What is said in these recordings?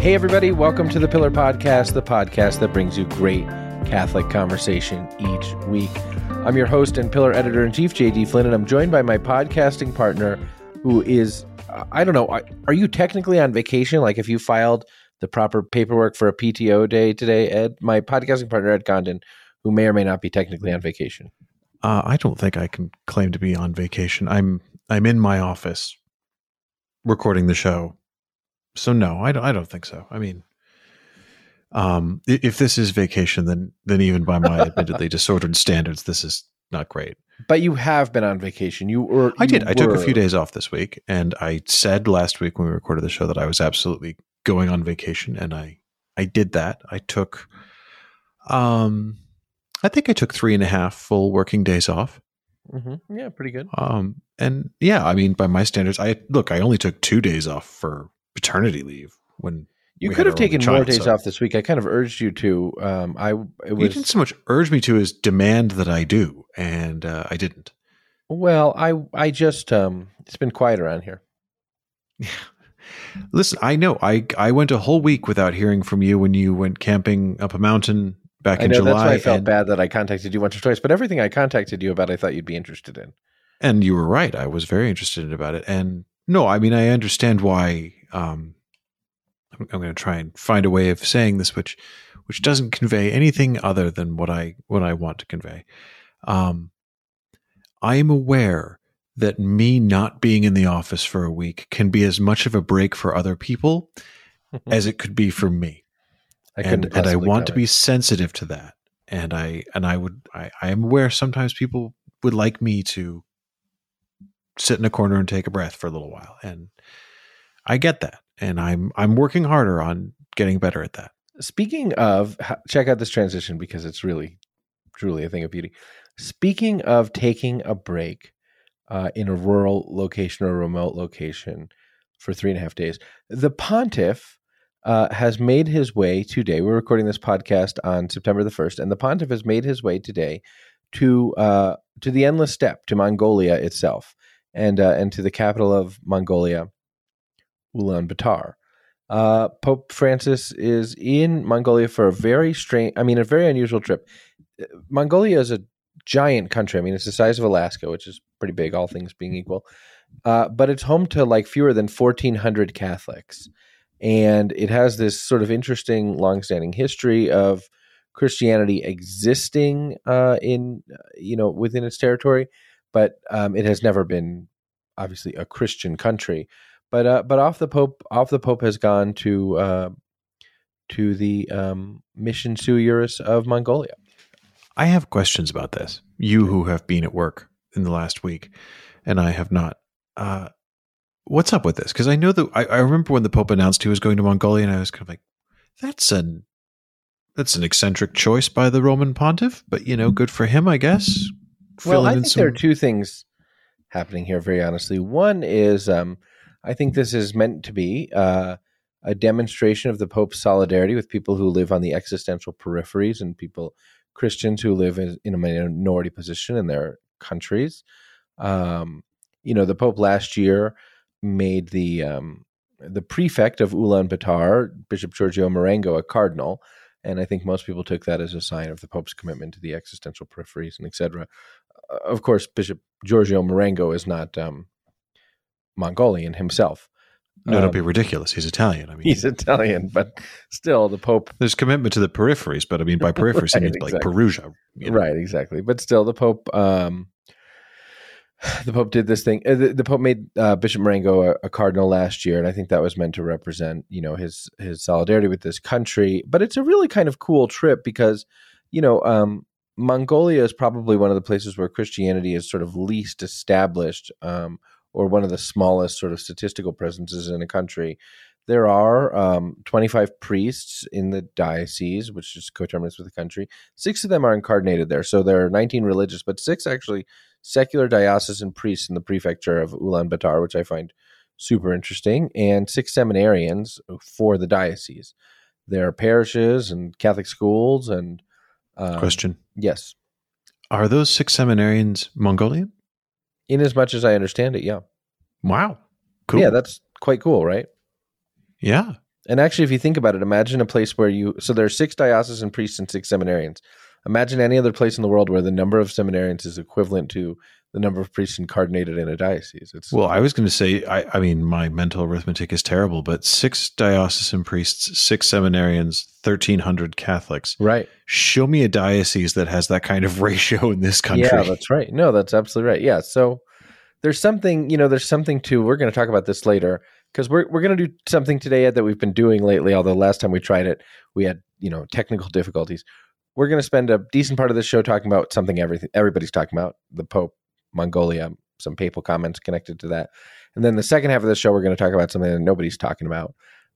Hey, everybody, welcome to the Pillar Podcast, the podcast that brings you great Catholic conversation each week. I'm your host and Pillar editor in chief, JD Flynn, and I'm joined by my podcasting partner, who is, I don't know, are you technically on vacation? Like if you filed the proper paperwork for a PTO day today, Ed? My podcasting partner, Ed Condon, who may or may not be technically on vacation. Uh, I don't think I can claim to be on vacation. I'm I'm in my office recording the show so no, I don't. I don't think so. I mean, um, if this is vacation, then then even by my admittedly disordered standards, this is not great. But you have been on vacation. You were. I did. Were. I took a few days off this week, and I said last week when we recorded the show that I was absolutely going on vacation, and I I did that. I took, um, I think I took three and a half full working days off. Mm-hmm. Yeah, pretty good. Um, and yeah, I mean, by my standards, I look. I only took two days off for paternity leave when you could have taken child, more days so. off this week. I kind of urged you to. Um, I it was, you didn't so much urge me to as demand that I do, and uh, I didn't. Well, I I just um, it's been quiet around here. Listen, I know I I went a whole week without hearing from you when you went camping up a mountain back I in know, July. That's why I felt bad that I contacted you once or twice. But everything I contacted you about, I thought you'd be interested in. And you were right. I was very interested about it. And no, I mean I understand why um, I'm, I'm going to try and find a way of saying this, which which doesn't convey anything other than what I what I want to convey. Um, I am aware that me not being in the office for a week can be as much of a break for other people as it could be for me. I and, and I want to be sensitive to that. And I and I would I, I am aware sometimes people would like me to sit in a corner and take a breath for a little while. And I get that, and I'm I'm working harder on getting better at that. Speaking of, check out this transition because it's really, truly a thing of beauty. Speaking of taking a break uh, in a rural location or remote location for three and a half days, the pontiff uh, has made his way today. We're recording this podcast on September the first, and the pontiff has made his way today to uh, to the endless steppe, to Mongolia itself, and uh, and to the capital of Mongolia, Ulaanbaatar. Uh, Pope Francis is in Mongolia for a very strange, I mean, a very unusual trip. Uh, Mongolia is a giant country. I mean, it's the size of Alaska, which is pretty big, all things being equal. Uh, but it's home to like fewer than 1,400 Catholics. And it has this sort of interesting, longstanding history of Christianity existing uh, in, uh, you know, within its territory, but um, it has never been obviously a Christian country. But uh, but off the Pope off the Pope has gone to uh, to the um, Mission Sui Iuris of Mongolia. I have questions about this. You who have been at work in the last week, and I have not. Uh, what's up with this? Because I know that I, I, remember when the Pope announced he was going to Mongolia, and I was kind of like, "That's an that's an eccentric choice by the Roman Pontiff." But you know, good for him, I guess. Well, I think some... there are two things happening here. Very honestly, one is um, I think this is meant to be uh, a demonstration of the Pope's solidarity with people who live on the existential peripheries and people, Christians who live in, a minority position in their countries. Um, you know, the Pope last year made the um, the prefect of Ulaanbaatar, Bishop Giorgio Marengo, a cardinal, and I think most people took that as a sign of the Pope's commitment to the existential peripheries and etc. Of course, Bishop Giorgio Marengo is not um, Mongolian himself. No, um, don't be ridiculous. He's Italian. I mean, he's Italian, but still, the Pope. There's commitment to the peripheries, but I mean, by peripheries, right, he means exactly. like Perugia. You know? Right, exactly. But still, the Pope. Um, the Pope did this thing. Uh, the, the Pope made uh, Bishop Marengo a, a, cardinal last year, and I think that was meant to represent, you know, his his solidarity with this country. But it's a really kind of cool trip because, you know, um, Mongolia is probably one of the places where Christianity is sort of least established. Um, or one of the smallest sort of statistical presences in a country. There are um, 25 priests in the diocese, which is coterminous with the country. Six of them are incarnated there. So there are 19 religious, but six actually secular diocesan priests in the prefecture of Ulaanbaatar, which I find super interesting, and six seminarians for the diocese. There are parishes and Catholic schools and. Um, Question. Yes. Are those six seminarians Mongolian? In as much as I understand it, yeah. Wow. Cool. Yeah, that's quite cool, right? Yeah. And actually, if you think about it, imagine a place where you so there are six diocesan priests and six seminarians. Imagine any other place in the world where the number of seminarians is equivalent to the number of priests incarnated in a diocese. It's Well, I was going to say, I, I mean, my mental arithmetic is terrible, but six diocesan priests, six seminarians, 1,300 Catholics. right. Show me a diocese that has that kind of ratio in this country. Yeah, that's right. No, that's absolutely right. Yeah. So there's something, you know, there's something to, we're going to talk about this later because we're, we're going to do something today Ed, that we've been doing lately. Although last time we tried it, we had, you know, technical difficulties. We're going to spend a decent part of this show talking about something everything everybody's talking about the Pope, Mongolia, some papal comments connected to that. And then the second half of the show, we're going to talk about something that nobody's talking about,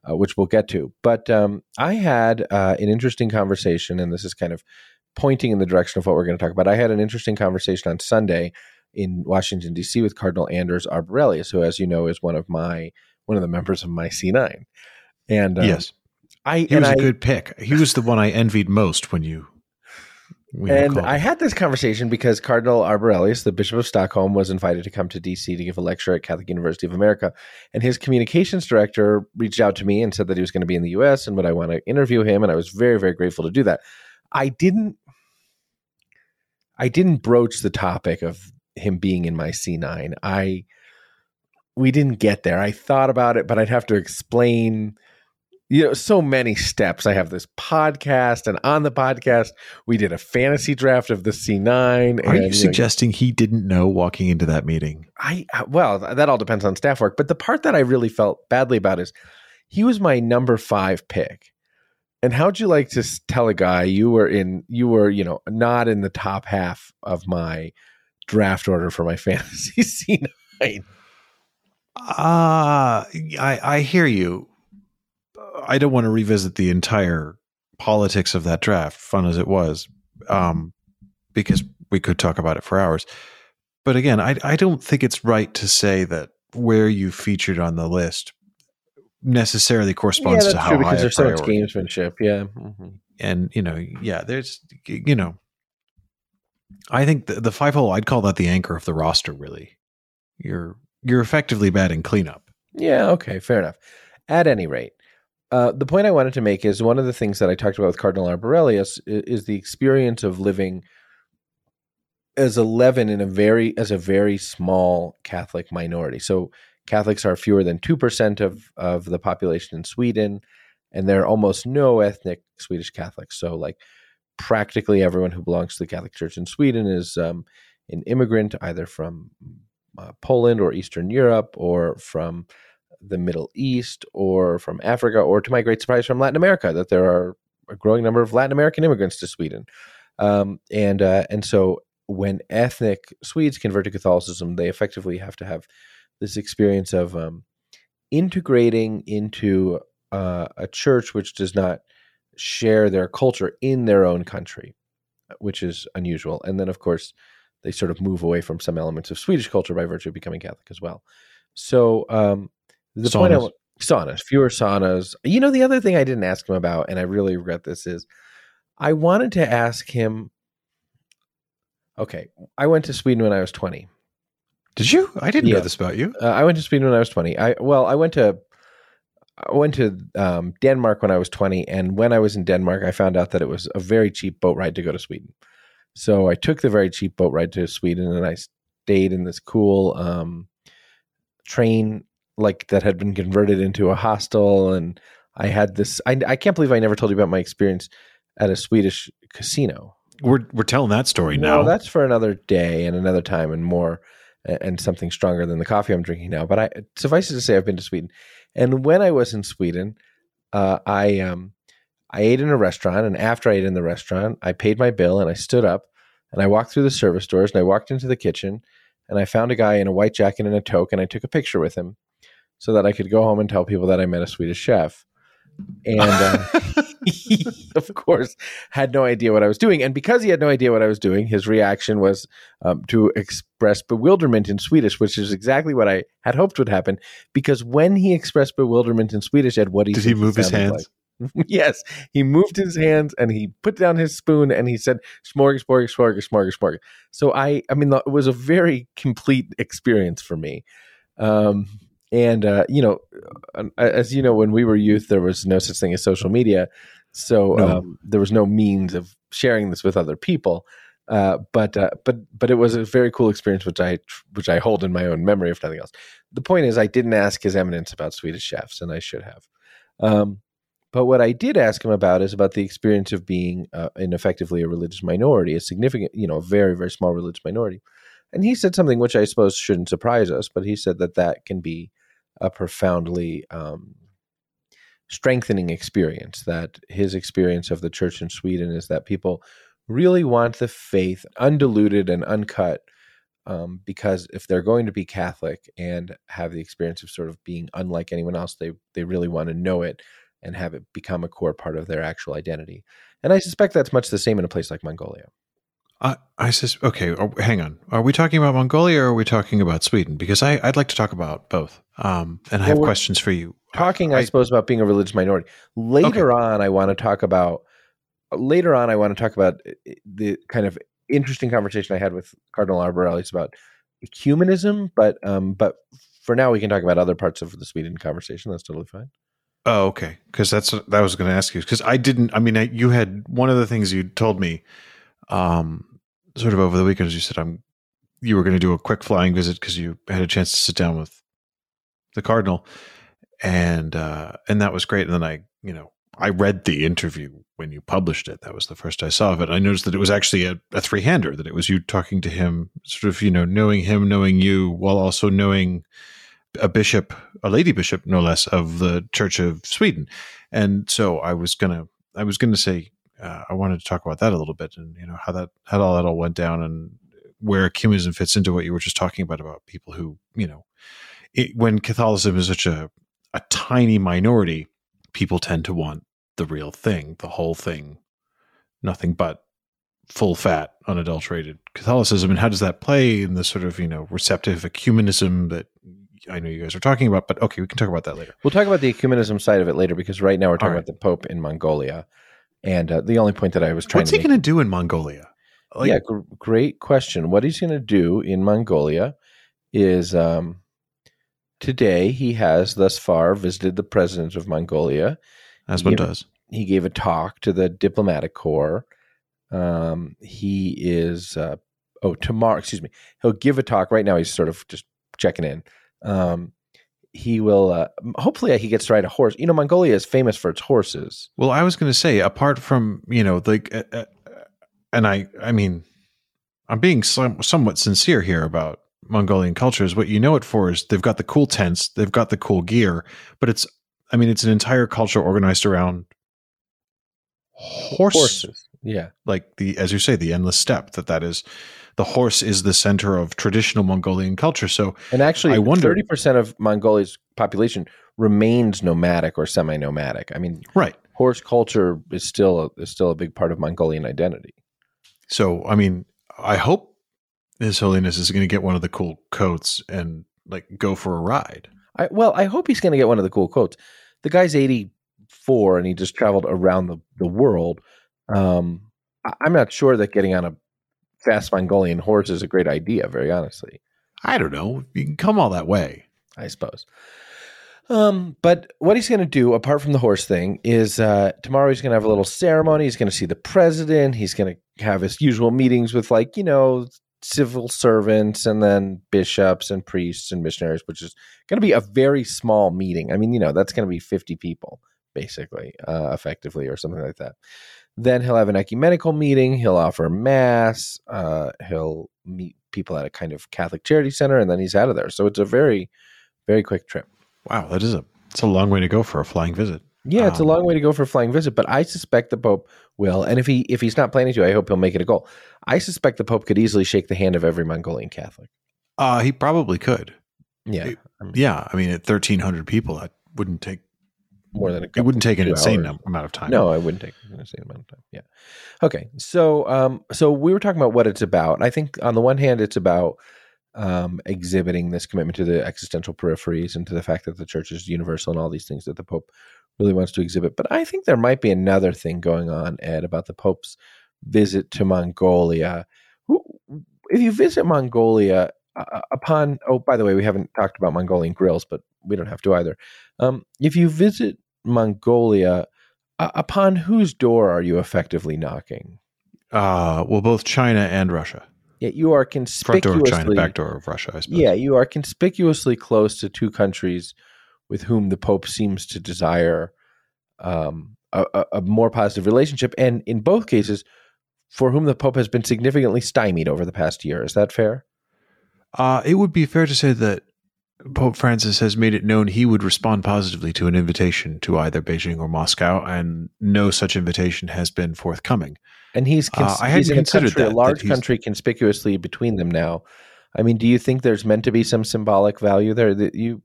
uh, which we'll get to. But um, I had uh, an interesting conversation, and this is kind of pointing in the direction of what we're going to talk about. I had an interesting conversation on Sunday in Washington D.C. with Cardinal Anders Arborelius, who, as you know, is one of my one of the members of my C9. And um, yes, I he was a I, good pick. He was the one I envied most when you. And I had this conversation because Cardinal Arborelius, the Bishop of Stockholm, was invited to come to DC to give a lecture at Catholic University of America. And his communications director reached out to me and said that he was going to be in the US and would I want to interview him. And I was very, very grateful to do that. I didn't I didn't broach the topic of him being in my C9. I we didn't get there. I thought about it, but I'd have to explain you know so many steps. I have this podcast, and on the podcast, we did a fantasy draft of the C9. Are and, you know, suggesting he didn't know walking into that meeting? I I- well, that all depends on staff work. But the part that I really felt badly about is he was my number five pick. And how'd you like to tell a guy you were in you were you know not in the top half of my draft order for my fantasy C9? Ah, I I hear you. I don't want to revisit the entire politics of that draft, fun as it was, um, because we could talk about it for hours. But again, I I don't think it's right to say that where you featured on the list necessarily corresponds to how high because there's so much gamesmanship. Yeah. Mhm. and you know, yeah, there's you know, I think the, the five hole I'd call that the anchor of the roster. Really, you're you're effectively batting cleanup. Yeah, okay, fair enough. At any rate, uh, the point I wanted to make is one of the things that I talked about with Cardinal Arborelius is, is the experience of living as a leaven in a very as a very small Catholic minority. So Catholics are fewer than two percent of of the population in Sweden, and there are almost no ethnic Swedish Catholics. So like practically everyone who belongs to the Catholic Church in Sweden is um, an immigrant, either from uh, Poland or Eastern Europe or from the Middle East or from Africa or, to my great surprise, from Latin America. That there are a growing number of Latin American immigrants to Sweden, um, and uh, and so when ethnic Swedes convert to Catholicism, they effectively have to have this experience of um, integrating into uh, a church which does not share their culture in their own country, which is unusual. And then, of course, they sort of move away from some elements of Swedish culture by virtue of becoming Catholic as well. So um, the point I Saunas. saunas, fewer saunas. You know, the other thing I didn't ask him about, and I really regret this, is I wanted to ask him. Okay, I went to Sweden when I was twenty. Did you? I didn't Yeah. know this about you. Uh, I went to Sweden when I was 20. I well, I went to I went to um, Denmark when I was 20, and when I was in Denmark, I found out that it was a very cheap boat ride to go to Sweden. So I took the very cheap boat ride to Sweden, and I stayed in this cool um, train like that had been converted into a hostel, and I had this. I, I can't believe I never told you about my experience at a Swedish casino. We're we're telling that story now. No, that's for another day and another time and more and something stronger than the coffee I'm drinking now. But I suffice it to say I've been to Sweden. And when I was in Sweden, uh, I um I ate in a restaurant and after I ate in the restaurant, I paid my bill and I stood up and I walked through the service doors and I walked into the kitchen and I found a guy in a white jacket and a toque and I took a picture with him so that I could go home and tell people that I met a Swedish chef. And uh, he, of course, had no idea what I was doing. And because he had no idea what I was doing, his reaction was um, to express bewilderment in Swedish, which is exactly what I had hoped would happen. Because when he expressed bewilderment in Swedish, Ed, what do you Did he move his hands? like? yes, he moved his hands and he put down his spoon and he said, "Smorgasbord, smorgas, smorgas, smorgas." So I, I mean, it was a very complete experience for me. Um, and uh, you know, uh, as you know, when we were youth, there was no such thing as social media, so No. um, there was no means of sharing this with other people. Uh, but uh, but but it was a very cool experience, which I which I hold in my own memory, if nothing else. The point is, I didn't ask His Eminence about Swedish chefs, and I should have. Um, but what I did ask him about is about the experience of being uh, in effectively a religious minority, a significant, you know, a very very small religious minority. And he said something which I suppose shouldn't surprise us, but he said that that can be a profoundly um, strengthening experience. That his experience of the church in Sweden is that people really want the faith undiluted and uncut. Um, because if they're going to be Catholic and have the experience of sort of being unlike anyone else, they they really want to know it and have it become a core part of their actual identity. And I suspect that's much the same in a place like Mongolia. I, I sus- okay. oh, hang on. Are we talking about Mongolia or are we talking about Sweden? Because I, I'd like to talk about both. Um, and I Well, have questions for you. talking, I, suppose, about being a religious minority. Later on, I want to talk about. Later on, I want to talk about uh, the kind of interesting conversation I had with Cardinal Arborelius about ecumenism. But um, but for now, we can talk about other parts of the Sweden conversation. That's totally fine. Oh, okay. Because that's that I was going to ask you. Because I didn't. I mean, I, you had one of the things you told me, um, sort of over the weekend. is You said I'm. You were going to do a quick flying visit because you had a chance to sit down with the cardinal, and uh, and that was great. And then I, you know, I read the interview when you published it. That was the first I saw of it. I noticed that it was actually a, a three hander. That it was you talking to him, sort of, you know, knowing him, knowing you, while also knowing a bishop, a lady bishop, no less, of the Church of Sweden. And so I was gonna, I was gonna say, uh, I wanted to talk about that a little bit, and you know how that, how all that all went down, and where ecumenism fits into what you were just talking about about people who, you know, it, when Catholicism is such a a tiny minority, people tend to want the real thing, the whole thing, nothing but full fat, unadulterated Catholicism. And how does that play in the sort of, you know, receptive ecumenism that I know you guys are talking about? But okay, we can talk about that later. We'll talk about the ecumenism side of it later because right now we're talking right. about the Pope in Mongolia. And uh, the only point that I was trying What's to he going to do in Mongolia? Like, yeah, gr- great question. What he's going to do in Mongolia is um, today he has thus far visited the president of Mongolia. as one does. He gave a talk to the diplomatic corps. Um, he is uh, oh tomorrow. Excuse me. He'll give a talk right now. He's sort of just checking in. Um, he will. Uh, hopefully, he gets to ride a horse. You know, Mongolia is famous for its horses. Well, I was going to say, apart from you know, like, uh, uh, and I, I mean, I'm being some, somewhat sincere here about Mongolian cultures. What you know it for is they've got the cool tents, they've got the cool gear, but it's, I mean, it's an entire culture organized around horse, Horses. Yeah. like the, as you say, the endless steppe That that is, the horse is the center of traditional Mongolian culture. So And actually, I wonder- thirty percent of Mongolia's population remains nomadic or semi-nomadic. I mean, right. horse culture is still a, is still a big part of Mongolian identity. So I mean, I hope His Holiness is going to get one of the cool coats and like go for a ride. I, well, I hope he's going to get one of the cool coats. The guy's eighty four, and he just traveled around the the world. Um, I, I'm not sure that getting on a fast Mongolian horse is a great idea. Very honestly, I don't know. You can come all that way. I suppose. Um, but what he's going to do, apart from the horse thing, is uh, tomorrow he's going to have a little ceremony. He's going to see the president. He's going to have his usual meetings with, like, you know, civil servants and then bishops and priests and missionaries, which is going to be a very small meeting. I mean, you know, that's going to be 50 people, basically, uh, effectively, or something like that. Then he'll have an ecumenical meeting. He'll offer mass. Uh, he'll meet people at a kind of Catholic charity center, and then he's out of there. So it's a very, very quick trip. Wow, that is a it's a long way to go for a flying visit. Yeah, it's a Um, long way to go for a flying visit, but I suspect the Pope will. And if he if he's not planning to, I hope he'll make it a goal. I suspect the Pope could easily shake the hand of every Mongolian Catholic. Uh he probably could. Yeah, It- Yeah, I mean at 1300 people that wouldn't take more than a it wouldn't take an insane hours. amount of time. No, I wouldn't take an insane amount of time. Yeah. Okay. So, um, so we were talking about what it's about. I think on the one hand, it's about um, exhibiting this commitment to the existential peripheries and to the fact that the church is universal and all these things that the Pope really wants to exhibit. But I think there might be another thing going on, Ed, about the Pope's visit to Mongolia. If you visit Mongolia, uh, upon oh, by the way, we haven't talked about Mongolian grills, but we don't have to either. Um, if you visit Mongolia, uh, upon whose door are you effectively knocking? Uh, well, both China and Russia. Yeah, you are Front door conspicuously of China, back door of Russia. I suppose. Yeah, you are conspicuously close to two countries with whom the Pope seems to desire um, a, a, a more positive relationship, and in both cases, for whom the Pope has been significantly stymied over the past year. Is that fair? Uh, it would be fair to say that Pope Francis has made it known he would respond positively to an invitation to either Beijing or Moscow, and no such invitation has been forthcoming. And he's Uh, cons- I he's considered country, that, a large he's- country conspicuously between them now. I mean, do you think there's meant to be some symbolic value there that you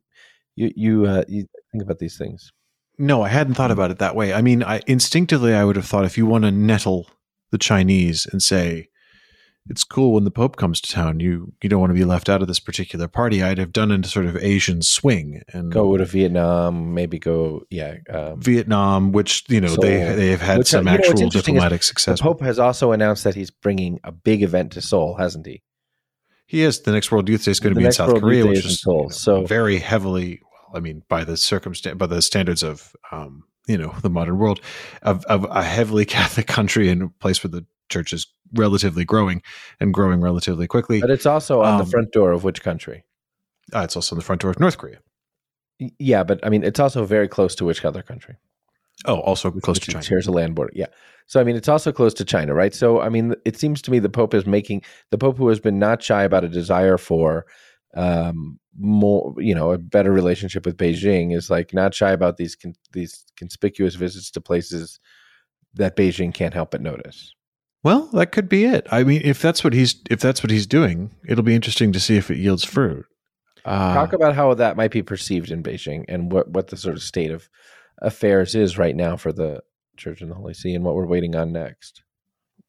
you you uh, you think about these things? No, I hadn't thought about it that way. I mean, I instinctively I would have thought if you want to nettle the Chinese and say it's cool when the Pope comes to town, you you don't want to be left out of this particular party. I'd have done a sort of Asian swing and Go to Vietnam, maybe go, yeah. Um, Vietnam, which you know they Seoul. they have had Which, uh, some you know, actual diplomatic the success. Pope has also announced that he's bringing a big event to Seoul, hasn't he? He is. The next World Youth Day is going to be in South World Korea, which is in is Seoul, you know, so- very heavily. Well, I mean, by the circumstance, by the standards of um, you know the modern world, of, of a heavily Catholic country and a place where the church is relatively growing and growing relatively quickly. But it's also on the Um, front door of which country? Uh, it's also on the front door of North Korea. Yeah, but I mean, it's also very close to which other country? Oh, also close which to China. Here's a land border. Yeah. So I mean, it's also close to China, right? So I mean, it seems to me the Pope is making the Pope who has been not shy about a desire for um more you know a better relationship with beijing is like not shy about these con- these conspicuous visits to places that beijing can't help but notice Well, that could be it. I mean, if that's what he's if that's what he's doing, it'll be interesting to see if it yields fruit. Uh, talk about how that might be perceived in beijing and what what the sort of state of affairs is right now for the church and the holy see and what we're waiting on next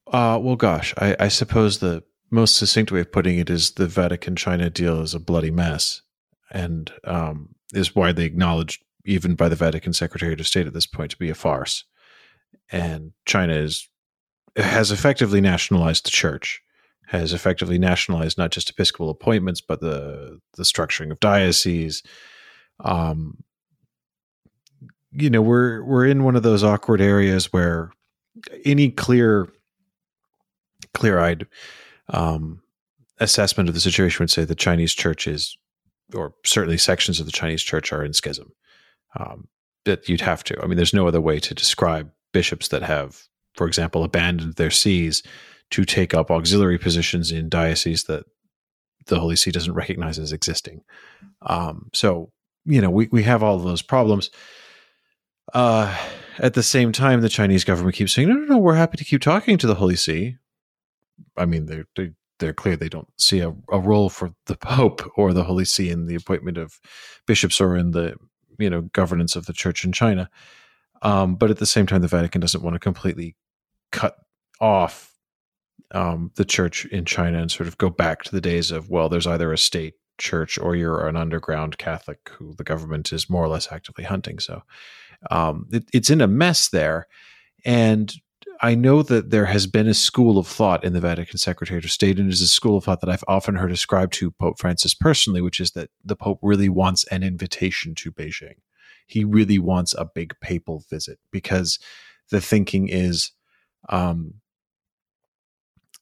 Uh, well, gosh, I, I suppose the most succinct way of putting it is the Vatican China deal is a bloody mess and um, is widely acknowledged even by the Vatican Secretary of State at this point to be a farce. And China is has effectively nationalized the church, has effectively nationalized not just episcopal appointments, but the the structuring of dioceses. Um, you know, we're we're in one of those awkward areas where any clear clear-eyed um, assessment of the situation would say the Chinese church is, or certainly sections of the Chinese church are in schism. Um, that you'd have to. I mean, there's no other way to describe bishops that have, for example, abandoned their sees to take up auxiliary positions in dioceses that the Holy See doesn't recognize as existing. Um, so, you know, we, we have all of those problems. Uh, at the same time, the Chinese government keeps saying, no, no, no, we're happy to keep talking to the Holy See. I mean, they're, they're, they're clear they don't see a, a role for the Pope or the Holy See in the appointment of bishops or in the, you know, governance of the church in China. Um, but at the same time, the Vatican doesn't want to completely cut off um, the church in China and sort of go back to the days of, well, there's either a state church or you're an underground Catholic who the government is more or less actively hunting. So um, it, it's in a mess there. And I know that there has been a school of thought in the Vatican Secretary of State, and it is a school of thought that I've often heard ascribed to Pope Francis personally, which is that the Pope really wants an invitation to Beijing. He really wants a big papal visit because the thinking is um,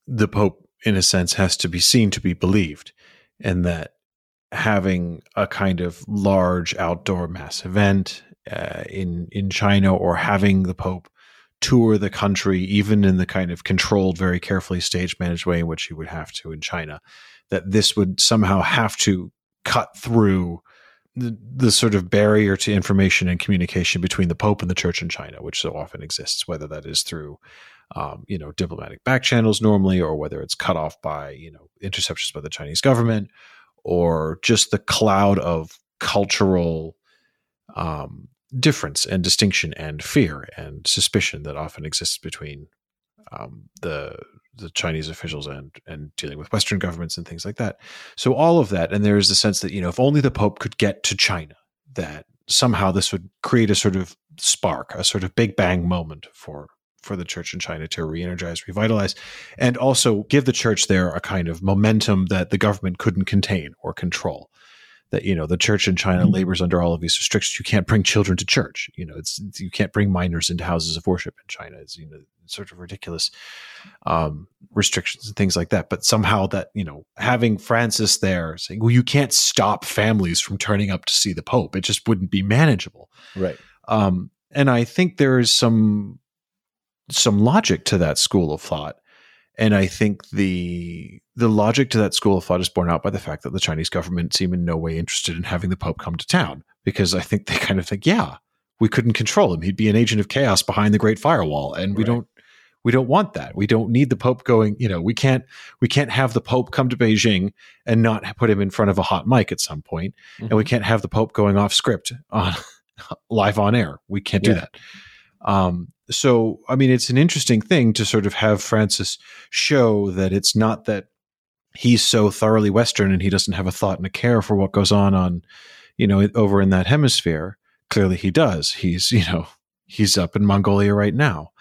the Pope, in a sense, has to be seen to be believed, and that having a kind of large outdoor mass event uh, in in China or having the Pope tour the country, even in the kind of controlled, very carefully stage managed way in which he would have to in China, that this would somehow have to cut through the, the sort of barrier to information and communication between the Pope and the Church in China, which so often exists, whether that is through um, you know diplomatic back channels normally, or whether it's cut off by you know interceptions by the Chinese government, or just the cloud of cultural um, difference and distinction and fear and suspicion that often exists between um, the the Chinese officials and and dealing with Western governments and things like that. So all of that, and there is the sense that you know if only the Pope could get to China, that somehow this would create a sort of spark, a sort of big bang moment for for the church in China to re-energize, revitalize, and also give the church there a kind of momentum that the government couldn't contain or control. That you know the church in China labors under all of these restrictions. You can't bring children to church. You know, it's you can't bring minors into houses of worship in China. It's you know sort of ridiculous um, restrictions and things like that. But somehow that you know having Francis there saying, "Well, you can't stop families from turning up to see the Pope," it just wouldn't be manageable. Right. Um, and I think there is some some logic to that school of thought. And I think the the logic to that school of thought is borne out by the fact that the Chinese government seem in no way interested in having the Pope come to town because I think they kind of think, yeah, we couldn't control him. He'd be an agent of chaos behind the Great Firewall, and we Right. don't we don't want that. We don't need the Pope going. You know, we can't we can't have the Pope come to Beijing and not put him in front of a hot mic at some point, and we can't have the Pope going off script on live on air. We can't do that. Um, so, I mean, it's an interesting thing to sort of have Francis show that it's not that he's so thoroughly Western and he doesn't have a thought and a care for what goes on on, you know, over in that hemisphere. Clearly, he does. He's, you know, he's up in Mongolia right now.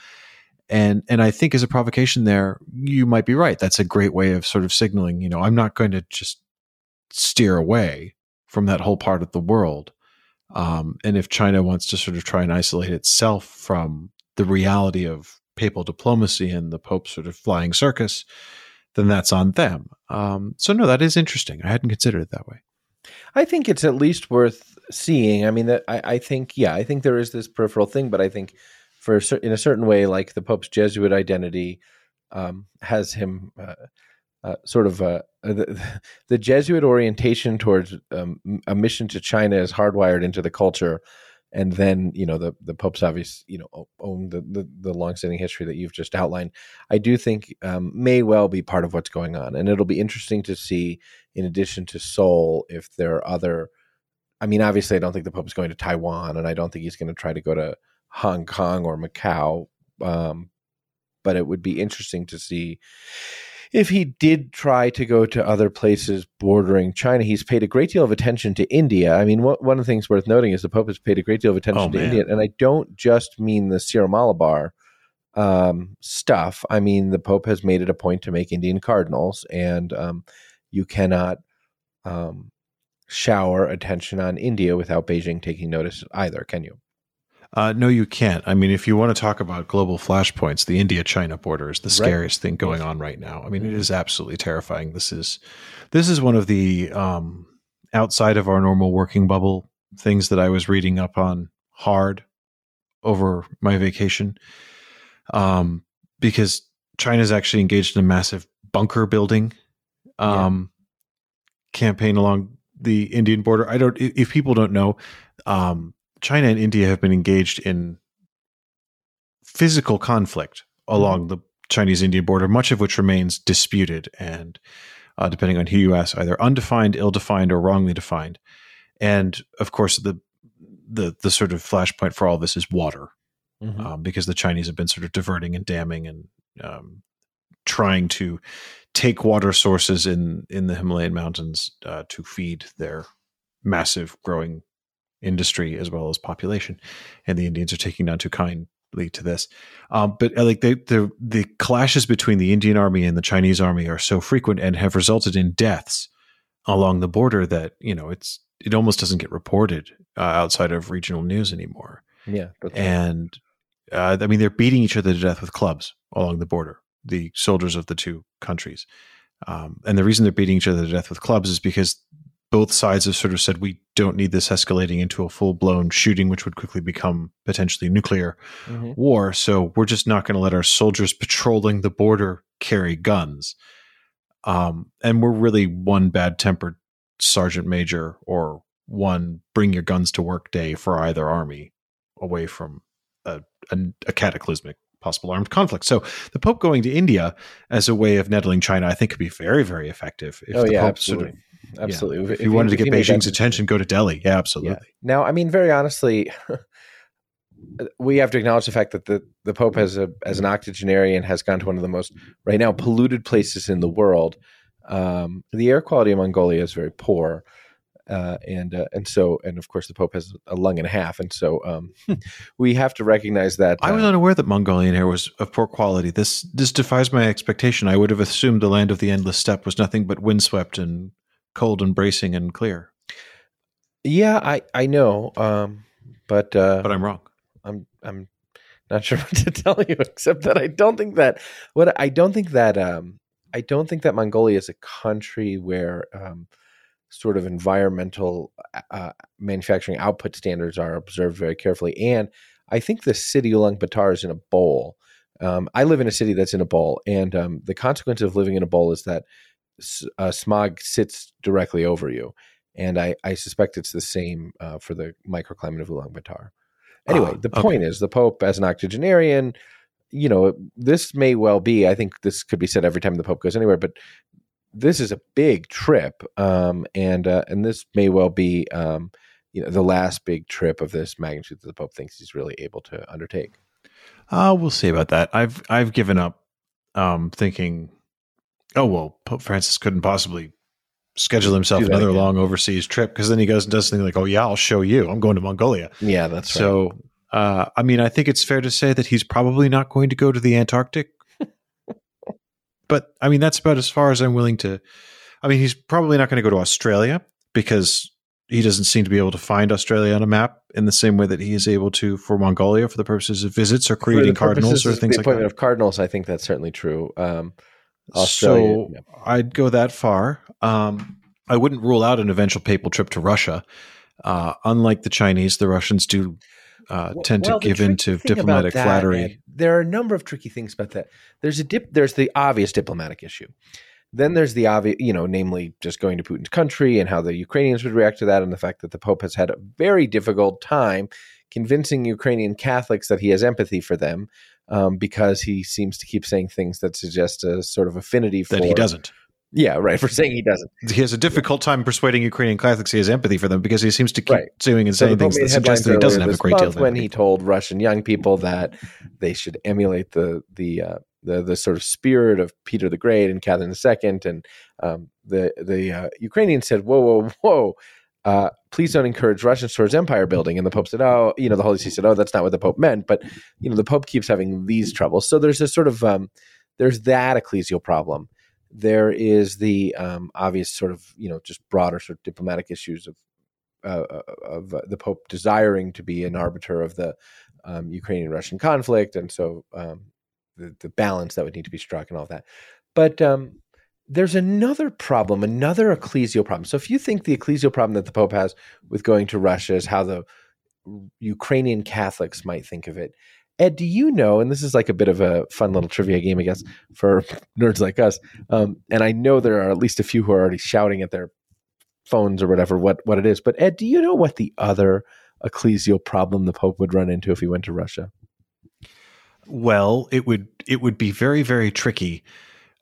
And and I think as a provocation there, you might be right. That's a great way of sort of signaling, you know, I'm not going to just steer away from that whole part of the world. Um, and if China wants to sort of try and isolate itself from the reality of papal diplomacy and the Pope's sort of flying circus, then that's on them. Um, so no, that is interesting. I hadn't considered it that way. I think it's at least worth seeing. I mean, that I, I think, yeah, I think there is this peripheral thing, but I think for in a certain way, like the Pope's Jesuit identity um, has him uh, uh, sort of uh, the, the Jesuit orientation towards um, a mission to China is hardwired into the culture. And then, you know, the, the Pope's obvious, you know, own the, the, the longstanding history that you've just outlined. I do think um, may well be part of what's going on. And it'll be interesting to see in addition to Seoul, if there are other, I mean, obviously, I don't think the Pope is going to Taiwan, and I don't think he's going to try to go to Hong Kong or Macau. Um, but it would be interesting to see if he did try to go to other places bordering China. He's paid a great deal of attention to India. I mean, one one of the things worth noting is the Pope has paid a great deal of attention Oh, to man. India, and I don't just mean the Syro-Malabar um, stuff. I mean, the Pope has made it a point to make Indian cardinals, and um, you cannot um, shower attention on India without Beijing taking notice either, can you? Uh, no, you can't. I mean, if you want to talk about global flashpoints, the India-China border is the Right. scariest thing going on right now. I mean, it is absolutely terrifying. This is this is one of the um, outside of our normal working bubble things that I was reading up on hard over my vacation, um, because China's actually engaged in a massive bunker building um, campaign along the Indian border. I don't. If people don't know. Um, China and India have been engaged in physical conflict along the Chinese Indian border, much of which remains disputed and, uh, depending on who you ask, either undefined, ill defined, or wrongly defined. And of course, the the the sort of flashpoint for all this is water, Mm-hmm. um, because the Chinese have been sort of diverting and damming and um, trying to take water sources in in the Himalayan mountains uh, to feed their massive growing industry as well as population, and the Indians are taking none too kindly to this. Um, but uh, like they, the the clashes between the Indian army and the Chinese army are so frequent and have resulted in deaths along the border that you know it's it almost doesn't get reported uh, outside of regional news anymore. Yeah. And uh, I mean, they're beating each other to death with clubs along the border. The soldiers of the two countries, um, and the reason they're beating each other to death with clubs is because both sides have sort of said we don't need this escalating into a full blown shooting, which would quickly become potentially nuclear Mhm. war. So we're just not going to let our soldiers patrolling the border carry guns. Um, and we're really one bad tempered sergeant major or one bring your guns to work day for either army away from a, a, a cataclysmic possible armed conflict. So the Pope going to India as a way of nettling China, I think could be very, very effective. If oh the yeah, Pope absolutely, sort of, absolutely. yeah, if, you wanted to get that Beijing's attention, go to Delhi. Yeah, absolutely. Now, I mean, very honestly, we have to acknowledge the fact that the, the Pope has a as an octogenarian has gone to one of the most right now polluted places in the world. Um, the air quality in Mongolia is very poor, uh, and uh, and so and of course the Pope has a lung and a half, and so um, we have to recognize that. I was uh, unaware that Mongolian air was of poor quality. This this defies my expectation. I would have assumed the land of the endless steppe was nothing but windswept and cold and bracing and clear. Yeah, I I know, um, but uh, But I'm wrong. I'm I'm not sure what to tell you except that I don't think that what I don't think that um I don't think that Mongolia is a country where um sort of environmental uh, manufacturing output standards are observed very carefully and I think the city Ulaanbaatar is in a bowl. Um, I live in a city that's in a bowl, and um, the consequence of living in a bowl is that uh, smog sits directly over you. And I, I suspect it's the same uh, for the microclimate of Ulaanbaatar. Anyway, Ah, the point is the Pope, as an octogenarian, you know, this may well be, I think this could be said every time the Pope goes anywhere, but this is a big trip. Um, and, uh, and this may well be, um, you know, the last big trip of this magnitude that the Pope thinks he's really able to undertake. Uh, we'll see about that. I've I've given up um, thinking, oh well, Pope Francis couldn't possibly schedule himself another again. long overseas trip because then he goes and does something like, oh yeah, I'll show you. I'm going to Mongolia. Yeah, that's right. so, uh, I mean, I think it's fair to say that he's probably not going to go to the Antarctic. but I mean, that's about as far as I'm willing to. I mean, he's probably not going to go to Australia because he doesn't seem to be able to find Australia on a map in the same way that he is able to for Mongolia for the purposes of visits or creating cardinals or things the like appointment that. of cardinals, I think that's certainly true. Um, Australia, So yeah. I'd go that far. Um, I wouldn't rule out an eventual papal trip to Russia. Uh, unlike the Chinese, the Russians do uh, Well- tend to give in to tricky thing about diplomatic that, flattery. Ed, there are a number of tricky things about that. There's a dip. There's the obvious diplomatic issue. Then there's the obvious, you know, namely just going to Putin's country and how the Ukrainians would react to that, and the fact that the Pope has had a very difficult time convincing Ukrainian Catholics that he has empathy for them, um, because he seems to keep saying things that suggest a sort of affinity for that he doesn't. Yeah, right. For saying he doesn't. He has a difficult time persuading Ukrainian Catholics he has empathy for them because he seems to keep Right. doing and So saying things that suggest that he doesn't have a great deal of when he told Russian young people that they should emulate the the uh, the the sort of spirit of Peter the Great and Catherine II, and um, the the uh, Ukrainians said, "Whoa, whoa, whoa." Uh, please don't encourage Russians towards empire building. And the Pope said, "Oh, you know, the Holy See said, oh, that's not what the Pope meant." But you know, the Pope keeps having these troubles. So there's this sort of um, there's that ecclesial problem. There is the um, obvious sort of you know just broader sort of diplomatic issues of uh, of uh, the Pope desiring to be an arbiter of the um, Ukrainian Russian conflict, and so um, the, the balance that would need to be struck and all of that. But um, there's another problem, another ecclesial problem. So if you think the ecclesial problem that the Pope has with going to Russia is how the Ukrainian Catholics might think of it. Ed, do you know? And this is like a bit of a fun little trivia game, I guess, for nerds like us. Um, and I know there are at least a few who are already shouting at their phones or whatever what what it is. But Ed, do you know what the other ecclesial problem the Pope would run into if he went to Russia? Well, it would it would be very very tricky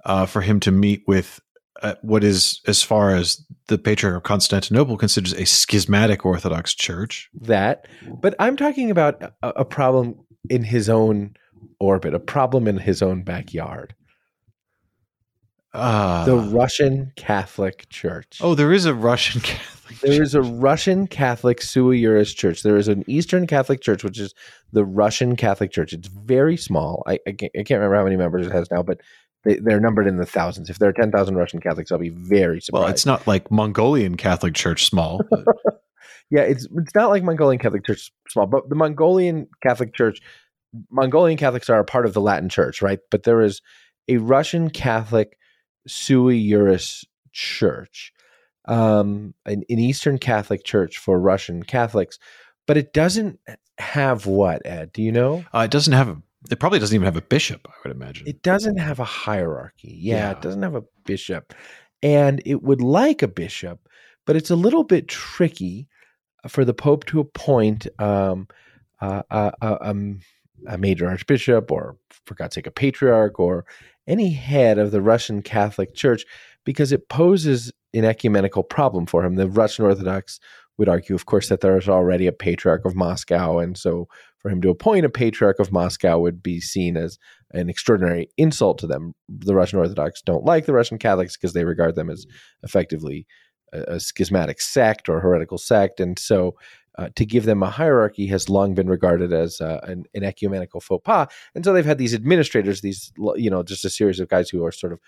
uh, for him to meet with uh, what is, as far as the Patriarch of Constantinople considers a schismatic Orthodox Church. That, but I'm talking about a, a problem in his own orbit, a problem in his own backyard. Uh, The Russian Catholic Church. oh, there is a Russian Catholic. There Church. is a Russian Catholic sui juris church. There is an Eastern Catholic church, which is the Russian Catholic Church. It's very small. I, I, can't, I can't remember how many members it has now, but they, they're numbered in the thousands. If there are 10,000 Russian Catholics, I'll be very surprised. well, it's not like Mongolian Catholic Church small. Yeah, it's it's not like Mongolian Catholic Church small, but the Mongolian Catholic Church, Mongolian Catholics are a part of the Latin Church, right? But there is a Russian Catholic sui juris church, um, an, an Eastern Catholic church for Russian Catholics, but it doesn't have what Ed? Do you know? uh, it doesn't have a. It probably doesn't even have a bishop. I would imagine. It doesn't have a hierarchy. Yeah, Yeah. it doesn't have a bishop. And it would like a bishop, but it's a little bit tricky for the Pope to appoint um, uh, a, a, um, a major archbishop or, for God's sake, a patriarch or any head of the Russian Catholic Church because it poses an ecumenical problem for him. The Russian Orthodox would argue, of course, that there is already a patriarch of Moscow. And so for him to appoint a patriarch of Moscow would be seen as an extraordinary insult to them. The Russian Orthodox don't like the Russian Catholics because they regard them as effectively a, a schismatic sect or heretical sect. And so uh, to give them a hierarchy has long been regarded as uh, an, an ecumenical faux pas. And so they've had these administrators, these, you know, just a series of guys who are sort of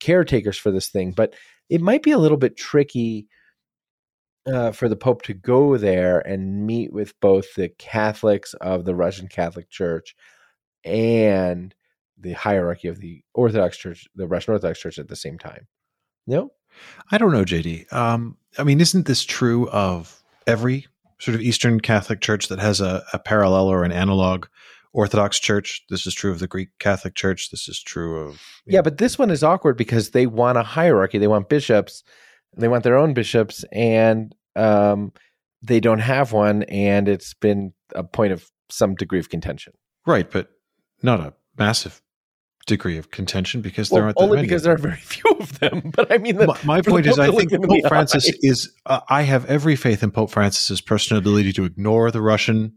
caretakers for this thing. But it might be a little bit tricky uh, for the Pope to go there and meet with both the Catholics of the Russian Catholic Church and the hierarchy of the Orthodox Church, the Russian Orthodox Church at the same time. No? I don't know, JD. Um, I mean, isn't this true of every sort of Eastern Catholic church that has a, a parallel or an analog Orthodox Church. This is true of the Greek Catholic Church. This is true of yeah, know. but this one is awkward because they want a hierarchy. They want bishops. They want their own bishops, and um, they don't have one, and it's been a point of some degree of contention. Right, but not a massive degree of contention because well, there aren't only because there are very few of them. But I mean, my, my point is, I think Pope Francis eyes. is. Uh, I have every faith in Pope Francis's personal ability to ignore the Russian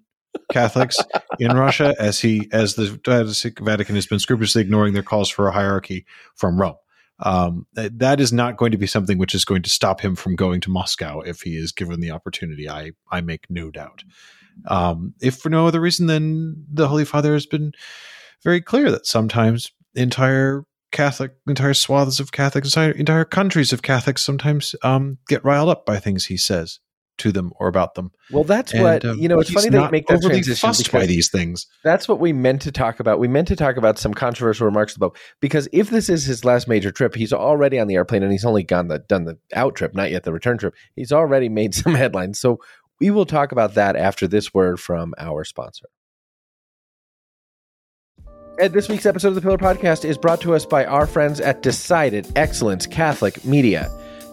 Catholics in Russia, as he as the Vatican has been scrupulously ignoring their calls for a hierarchy from Rome. Um, that is not going to be something which is going to stop him from going to Moscow if he is given the opportunity. I I make no doubt. Um, if for no other reason than the Holy Father has been very clear that sometimes entire Catholic, entire swaths of Catholics, entire, entire countries of Catholics sometimes um, get riled up by things he says to them or about them. Well, that's and, what um, you know. It's funny that you make that transition fussed by these things. That's what we meant to talk about. We meant to talk about some controversial remarks about because if this is his last major trip, he's already on the airplane and he's only gone the done the out trip, not yet the return trip. He's already made some headlines. So we will talk about that after this word from our sponsor. And this week's episode of the Pillar Podcast is brought to us by our friends at Decided Excellence Catholic Media.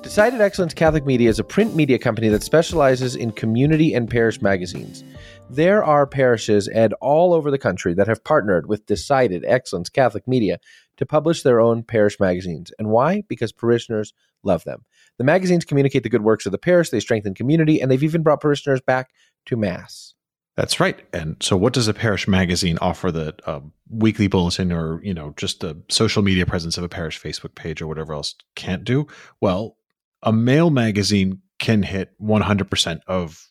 Decided Excellence Catholic Media is a print media company that specializes in community and parish magazines. There are parishes and all over the country that have partnered with Decided Excellence Catholic Media to publish their own parish magazines. And why? Because parishioners love them. The magazines communicate the good works of the parish, they strengthen community, and they've even brought parishioners back to Mass. That's right. And so, what does a parish magazine offer the uh, weekly bulletin or, you know, just the social media presence of a parish Facebook page or whatever else can't do? Well, a mail magazine can hit 100% of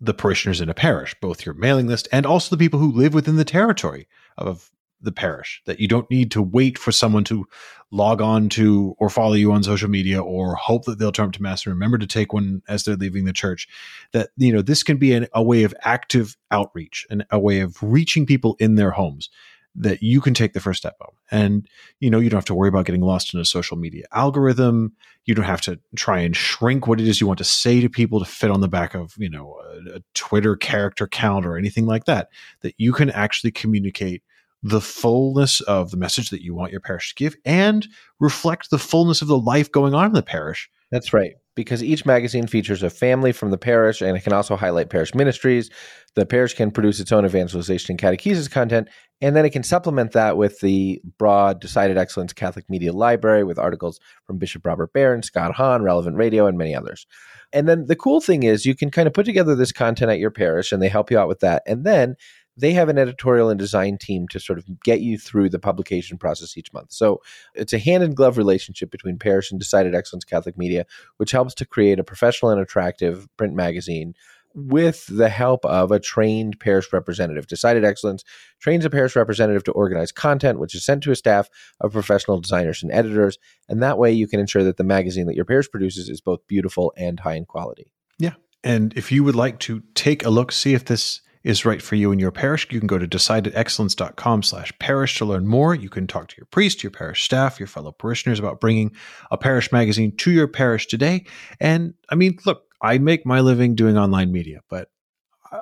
the parishioners in a parish, both your mailing list and also the people who live within the territory of the parish. That you don't need to wait for someone to log on to or follow you on social media or hope that they'll turn up to mass and remember to take one as they're leaving the church. That, you know, this can be an, a way of active outreach and a way of reaching people in their homes that you can take the first step of. And, you know, you don't have to worry about getting lost in a social media algorithm. You don't have to try and shrink what it is you want to say to people to fit on the back of, you know, a, a Twitter character count or anything like that. That you can actually communicate the fullness of the message that you want your parish to give and reflect the fullness of the life going on in the parish. That's right because each magazine features a family from the parish and it can also highlight parish ministries. The parish can produce its own evangelization and catechesis content, and then it can supplement that with the broad Decided Excellence Catholic Media Library with articles from Bishop Robert Barron, Scott Hahn, Relevant Radio, and many others. And then the cool thing is you can kind of put together this content at your parish and they help you out with that. And then they have an editorial and design team to sort of get you through the publication process each month. So it's a hand in glove relationship between Parish and Decided Excellence Catholic Media, which helps to create a professional and attractive print magazine with the help of a trained parish representative. Decided Excellence trains a parish representative to organize content, which is sent to a staff of professional designers and editors. And that way you can ensure that the magazine that your parish produces is both beautiful and high in quality. Yeah. And if you would like to take a look, see if this is right for you and your parish, you can go to decidedexcellence.com slash parish to learn more. You can talk to your priest, your parish staff, your fellow parishioners about bringing a parish magazine to your parish today. And I mean, look, I make my living doing online media, but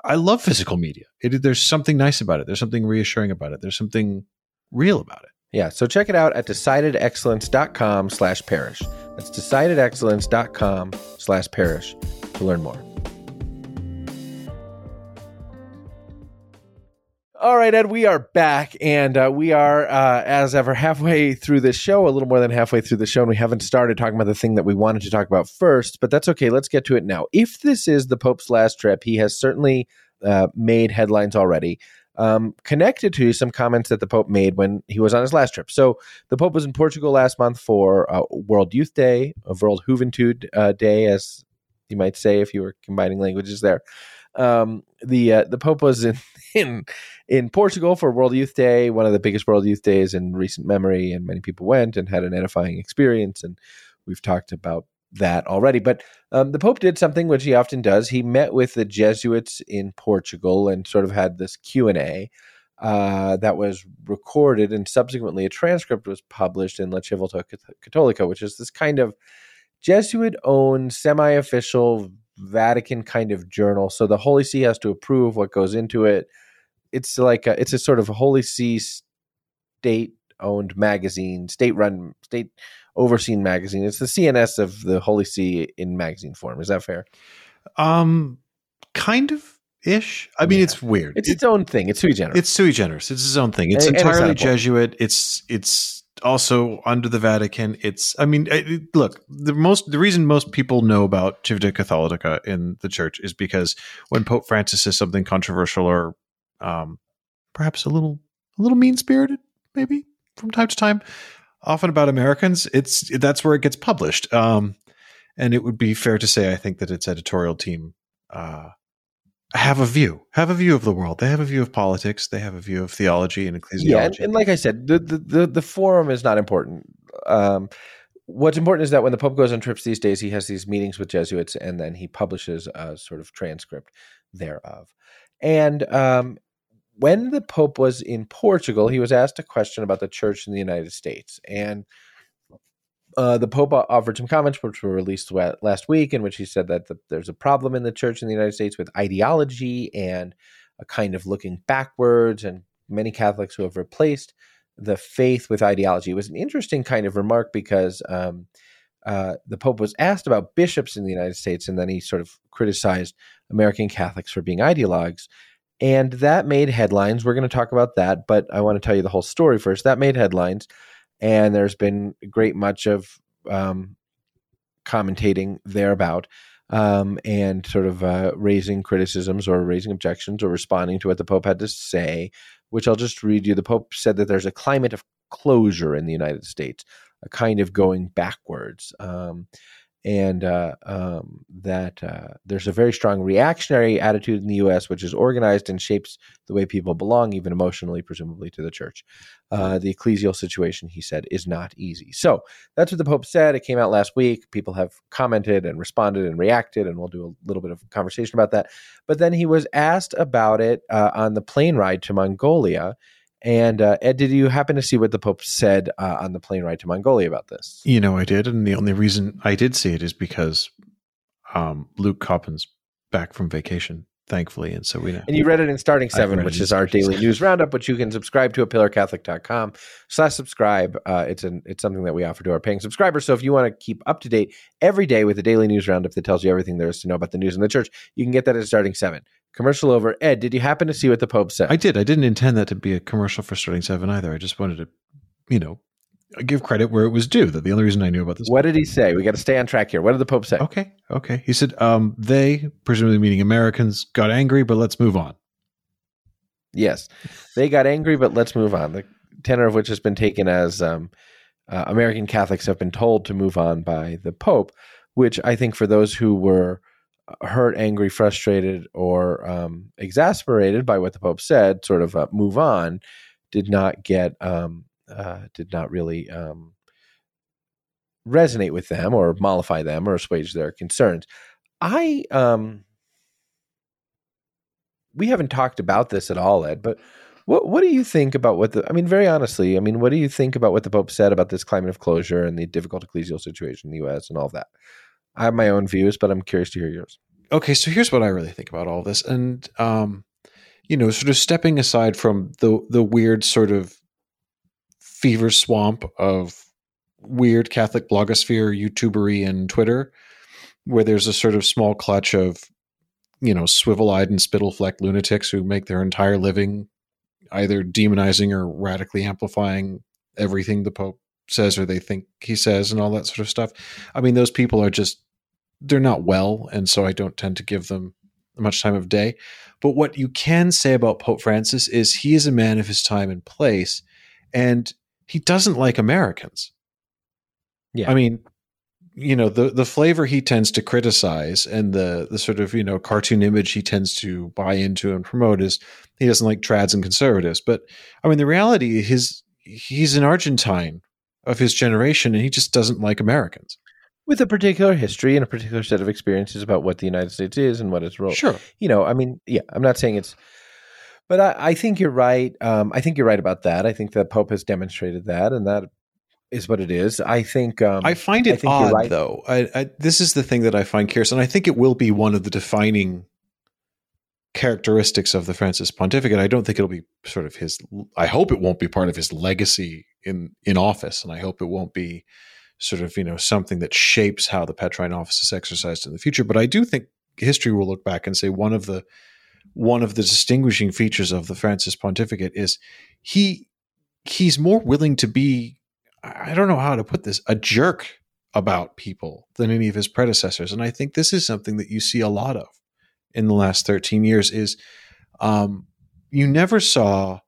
I love physical media. It, there's something nice about it. There's something reassuring about it. There's something real about it. Yeah, so check it out at decidedexcellence.com slash parish. That's decidedexcellence.com slash parish to learn more. All right, Ed, we are back, and uh, we are, uh, as ever, halfway through this show, a little more than halfway through the show, and we haven't started talking about the thing that we wanted to talk about first, but that's okay. Let's get to it now. If this is the Pope's last trip, he has certainly uh, made headlines already. Um, connected to some comments that the Pope made when he was on his last trip. So the Pope was in Portugal last month for uh, World Youth Day, a World Juventude uh, Day, as you might say if you were combining languages there. Um, the uh, the Pope was in, in in Portugal for World Youth Day, one of the biggest World Youth Days in recent memory, and many people went and had an edifying experience. And we've talked about that already. But um, the Pope did something which he often does. He met with the Jesuits in Portugal and sort of had this Q and A. Uh, that was recorded and subsequently a transcript was published in La Civiltà Cattolica, which is this kind of Jesuit owned, semi official Vatican kind of journal. So the Holy See has to approve what goes into it. It's like a, it's a sort of a Holy See state owned magazine, state run, state overseen magazine. It's the CNS of the Holy See in magazine form. Is that fair? Um, kind of ish. I mean, yeah. it's weird. It's its own thing. It's sui generis. It's sui generis. It's its own thing. It's and, entirely and it's Jesuit. It's it's also under the Vatican. It's. I mean, look. The most the reason most people know about Civiltà Catholica in the church is because when Pope Francis says something controversial or um, perhaps a little a little mean spirited, maybe from time to time, often about Americans, it's that's where it gets published. Um, and it would be fair to say, I think that its editorial team uh, have a view, have a view of the world. They have a view of politics. They have a view of theology and ecclesiology. Yeah, and, and like I said, the, the the, the forum is not important. Um, what's important is that when the Pope goes on trips these days, he has these meetings with Jesuits, and then he publishes a sort of transcript thereof. And um, when the Pope was in Portugal, he was asked a question about the Church in the United States, and uh, the Pope offered some comments, which were released last week, in which he said that the, there's a problem in the church in the United States with ideology and a kind of looking backwards, and many Catholics who have replaced the faith with ideology. It was an interesting kind of remark because um, uh, the Pope was asked about bishops in the United States, and then he sort of criticized American Catholics for being ideologues. And that made headlines. We're going to talk about that, but I want to tell you the whole story first. That made headlines and there's been great much of um, commentating thereabout um, and sort of uh, raising criticisms or raising objections or responding to what the Pope had to say, which I'll just read you. The Pope said that there's a climate of closure in the United States, a kind of going backwards. Um, and uh, um, that uh, there's a very strong reactionary attitude in the U.S., which is organized and shapes the way people belong, even emotionally, presumably to the church. Uh, the ecclesial situation, he said, is not easy. So that's what the Pope said. It came out last week. People have commented and responded and reacted, and we'll do a little bit of conversation about that. But then he was asked about it uh, on the plane ride to Mongolia. And uh, Ed, did you happen to see what the Pope said uh, on the plane ride to Mongolia about this? You know, I did, and the only reason I did see it is because um, Luke Coppen's back from vacation, thankfully, and so we know. And you read it in Starting Seven, which is our daily news roundup, which you can subscribe to at pillarcatholic.com slash subscribe. Uh, it's an it's something that we offer to our paying subscribers. So if you want to keep up to date every day with the daily news roundup that tells you everything there is to know about the news in the church, you can get that at Starting Seven. Commercial over. Ed, did you happen to see what the Pope said? I did. I didn't intend that to be a commercial for starting seven either. I just wanted to, you know, give credit where it was due. That the only reason I knew about this. What did he say? We got to stay on track here. What did the Pope say? Okay, okay. He said, um, "They, presumably meaning Americans, got angry, but let's move on." Yes, they got angry, but let's move on. The tenor of which has been taken as um, uh, American Catholics have been told to move on by the Pope, which I think for those who were hurt, angry, frustrated, or um, exasperated by what the Pope said, sort of uh, move on, did not get, um, uh, did not really um, resonate with them or mollify them or assuage their concerns. I, um, we haven't talked about this at all, Ed, but what what do you think about what the? I mean, very honestly, I mean, what do you think about what the Pope said about this climate of closure and the difficult ecclesial situation in the U.S. and all that? I have my own views, but I'm curious to hear yours. Okay, so here's what I really think about all this, and um, you know, sort of stepping aside from the the weird sort of fever swamp of weird Catholic blogosphere, YouTubery, and Twitter, where there's a sort of small clutch of you know swivel-eyed and spittle-flecked lunatics who make their entire living either demonizing or radically amplifying everything the Pope says or they think he says and all that sort of stuff. I mean, those people are just they're not well, and so I don't tend to give them much time of day. But what you can say about Pope Francis is he is a man of his time and place, and he doesn't like Americans. Yeah. I mean, you know, the the flavor he tends to criticize and the the sort of, you know, cartoon image he tends to buy into and promote is he doesn't like trads and conservatives. But I mean the reality is he's an Argentine of his generation and he just doesn't like Americans. with a particular history and a particular set of experiences about what the United States is and what its role. Sure. You know, I mean, yeah, I'm not saying it's, but I, I think you're right. Um, I think you're right about that. I think the Pope has demonstrated that, and that is what it is. I think. Um, I find it I think you're odd, right. though. I, I, this is the thing that I find curious, and I think it will be one of the defining characteristics of the Francis pontificate. I don't think it'll be sort of his. I hope it won't be part of his legacy in in office, and I hope it won't be sort of you know something that shapes how the Petrine office is exercised in the future. But I do think history will look back and say one of the one of the distinguishing features of the Francis pontificate is he he's more willing to be I don't know how to put this a jerk about people than any of his predecessors. And I think this is something that you see a lot of in the last 13 years is um, you never saw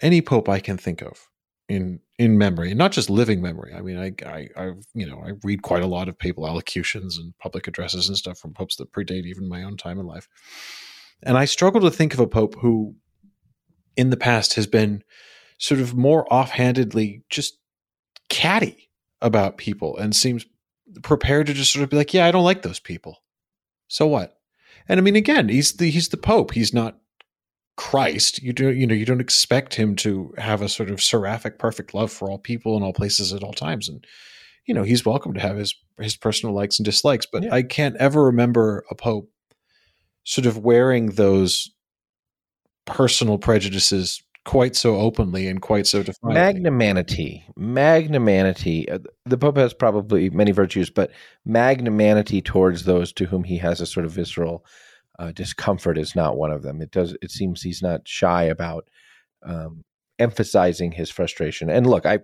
any pope I can think of in in memory and not just living memory. I mean I I I you know I read quite a lot of papal allocutions and public addresses and stuff from popes that predate even my own time in life and I struggle to think of a pope who, in the past, has been sort of more offhandedly just catty about people and seems prepared to just sort of be like, yeah, I don't like those people. So what? And I mean, again, he's the he's the pope. He's not Christ. You do you know you don't expect him to have a sort of seraphic, perfect love for all people in all places at all times. And you know he's welcome to have his his personal likes and dislikes. But Yeah. I can't ever remember a pope sort of wearing those personal prejudices quite so openly and quite so defiantly. magnanimity. Magnanimity. Uh, the pope has probably many virtues but magnanimity towards those to whom he has a sort of visceral uh, discomfort is not one of them. It does it seems he's not shy about um, emphasizing his frustration. And look i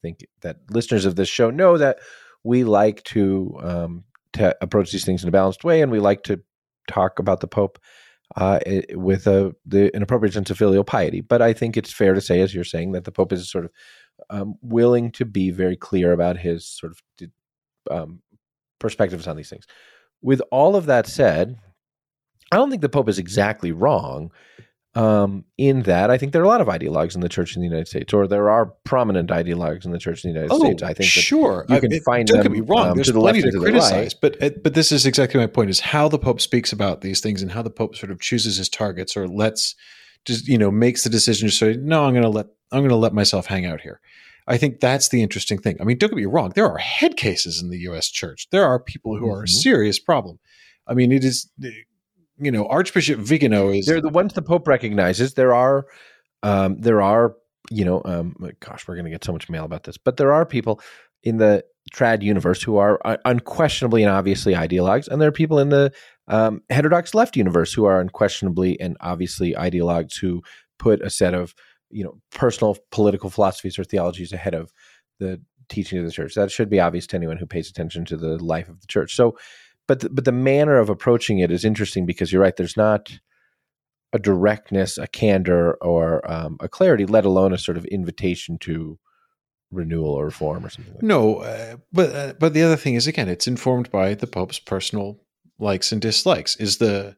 think that listeners of this show know that we like to um, to approach these things in a balanced way and we like to talk about the pope uh, with a the an sense of filial piety. But I think it's fair to say, as you're saying, that the Pope is sort of um, willing to be very clear about his sort of um, perspectives on these things. With all of that said, I don't think the Pope is exactly wrong. Um, in that, I think there are a lot of ideologues in the Church in the United States, or there are prominent ideologues in the Church in the United States. I think Oh, sure. you I- can it- find Don't get me wrong. um, There's to the plenty left to to criticize, right. but but this is exactly my point: is how the Pope speaks about these things and how the Pope sort of chooses his targets or lets just you know makes the decision to say, no, I'm going to let I'm going to let myself hang out here. I think that's the interesting thing. I mean, don't get me wrong. There are head cases in the U.S. Church. There are people who are a Mhm. serious problem. I mean, it is, you know, Archbishop Vigano is they're the ones the Pope recognizes. There are, um, there are, you know, um, gosh, we're going to get so much mail about this, but there are people in the trad universe who are uh, unquestionably and obviously ideologues, and there are people in the um, heterodox left universe who are unquestionably and obviously ideologues who put a set of, you know, personal political philosophies or theologies ahead of the teaching of the church. That should be obvious to anyone who pays attention to the life of the church. So, but the, but the manner of approaching it is interesting because you're right. There's not a directness, a candor, or um, a clarity, let alone a sort of invitation to renewal or reform or something. Like No, uh, but uh, but the other thing is again, it's informed by the Pope's personal likes and dislikes. Is the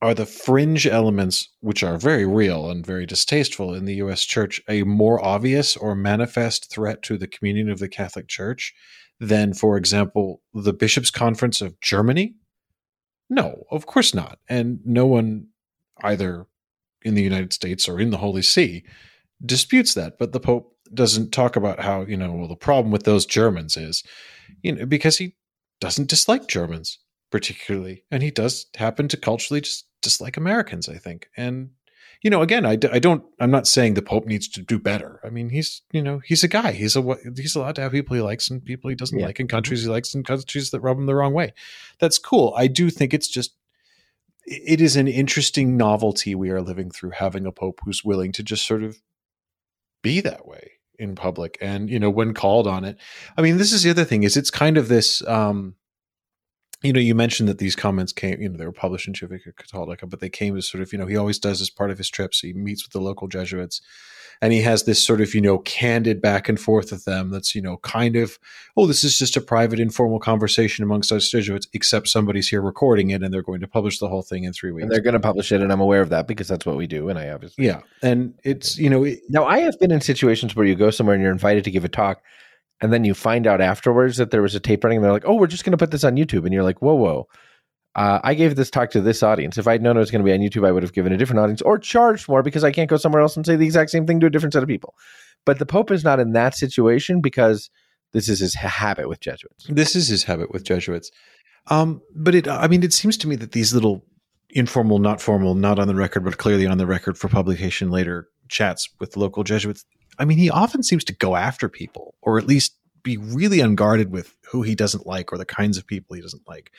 are the fringe elements, which are very real and very distasteful in the U.S. Church, a more obvious or manifest threat to the communion of the Catholic Church than, for example, the Bishops' Conference of Germany? No, of course not, and no one either in the United States or in the Holy See disputes that. But the Pope doesn't talk about how you know well the problem with those Germans is you know because he doesn't dislike Germans particularly, and he does happen to culturally just dislike Americans, I think. And you know, again, I don't. I'm not saying the Pope needs to do better. I mean, he's you know he's a guy. He's a he's allowed to have people he likes and people he doesn't Yeah. like, and countries he likes and countries that rub him the wrong way. That's cool. I do think it's just it is an interesting novelty we are living through having a pope who's willing to just sort of be that way in public and you know when called on it i mean this is the other thing is it's kind of this um you know you mentioned that these comments came you know they were published in Civiltà Cattolica but they came as sort of you know he always does as part of his trips he meets with the local jesuits and he has this sort of you know candid back and forth with them that's you know kind of oh this is just a private informal conversation amongst us jesuits except somebody's here recording it and they're going to publish the whole thing in three weeks and they're going to publish it, and I'm aware of that because that's what we do. And I obviously, yeah and it's you know it, Now, I have been in situations where you go somewhere and you're invited to give a talk, and then you find out afterwards that there was a tape running, and they're like, "Oh, we're just going to put this on YouTube," and you're like, "Whoa, whoa." Uh, I gave this talk to this audience. If I'd known it was going to be on YouTube, I would have given a different audience or charged more because I can't go somewhere else and say the exact same thing to a different set of people. But the Pope is not in that situation because this is his habit with Jesuits. This is his habit with Jesuits. Um, but it, I mean, it seems to me that these little informal, not formal, not on the record, but clearly on the record for publication later chats with local Jesuits. I mean, he often seems to go after people, or at least be really unguarded with who he doesn't like or the kinds of people he doesn't like.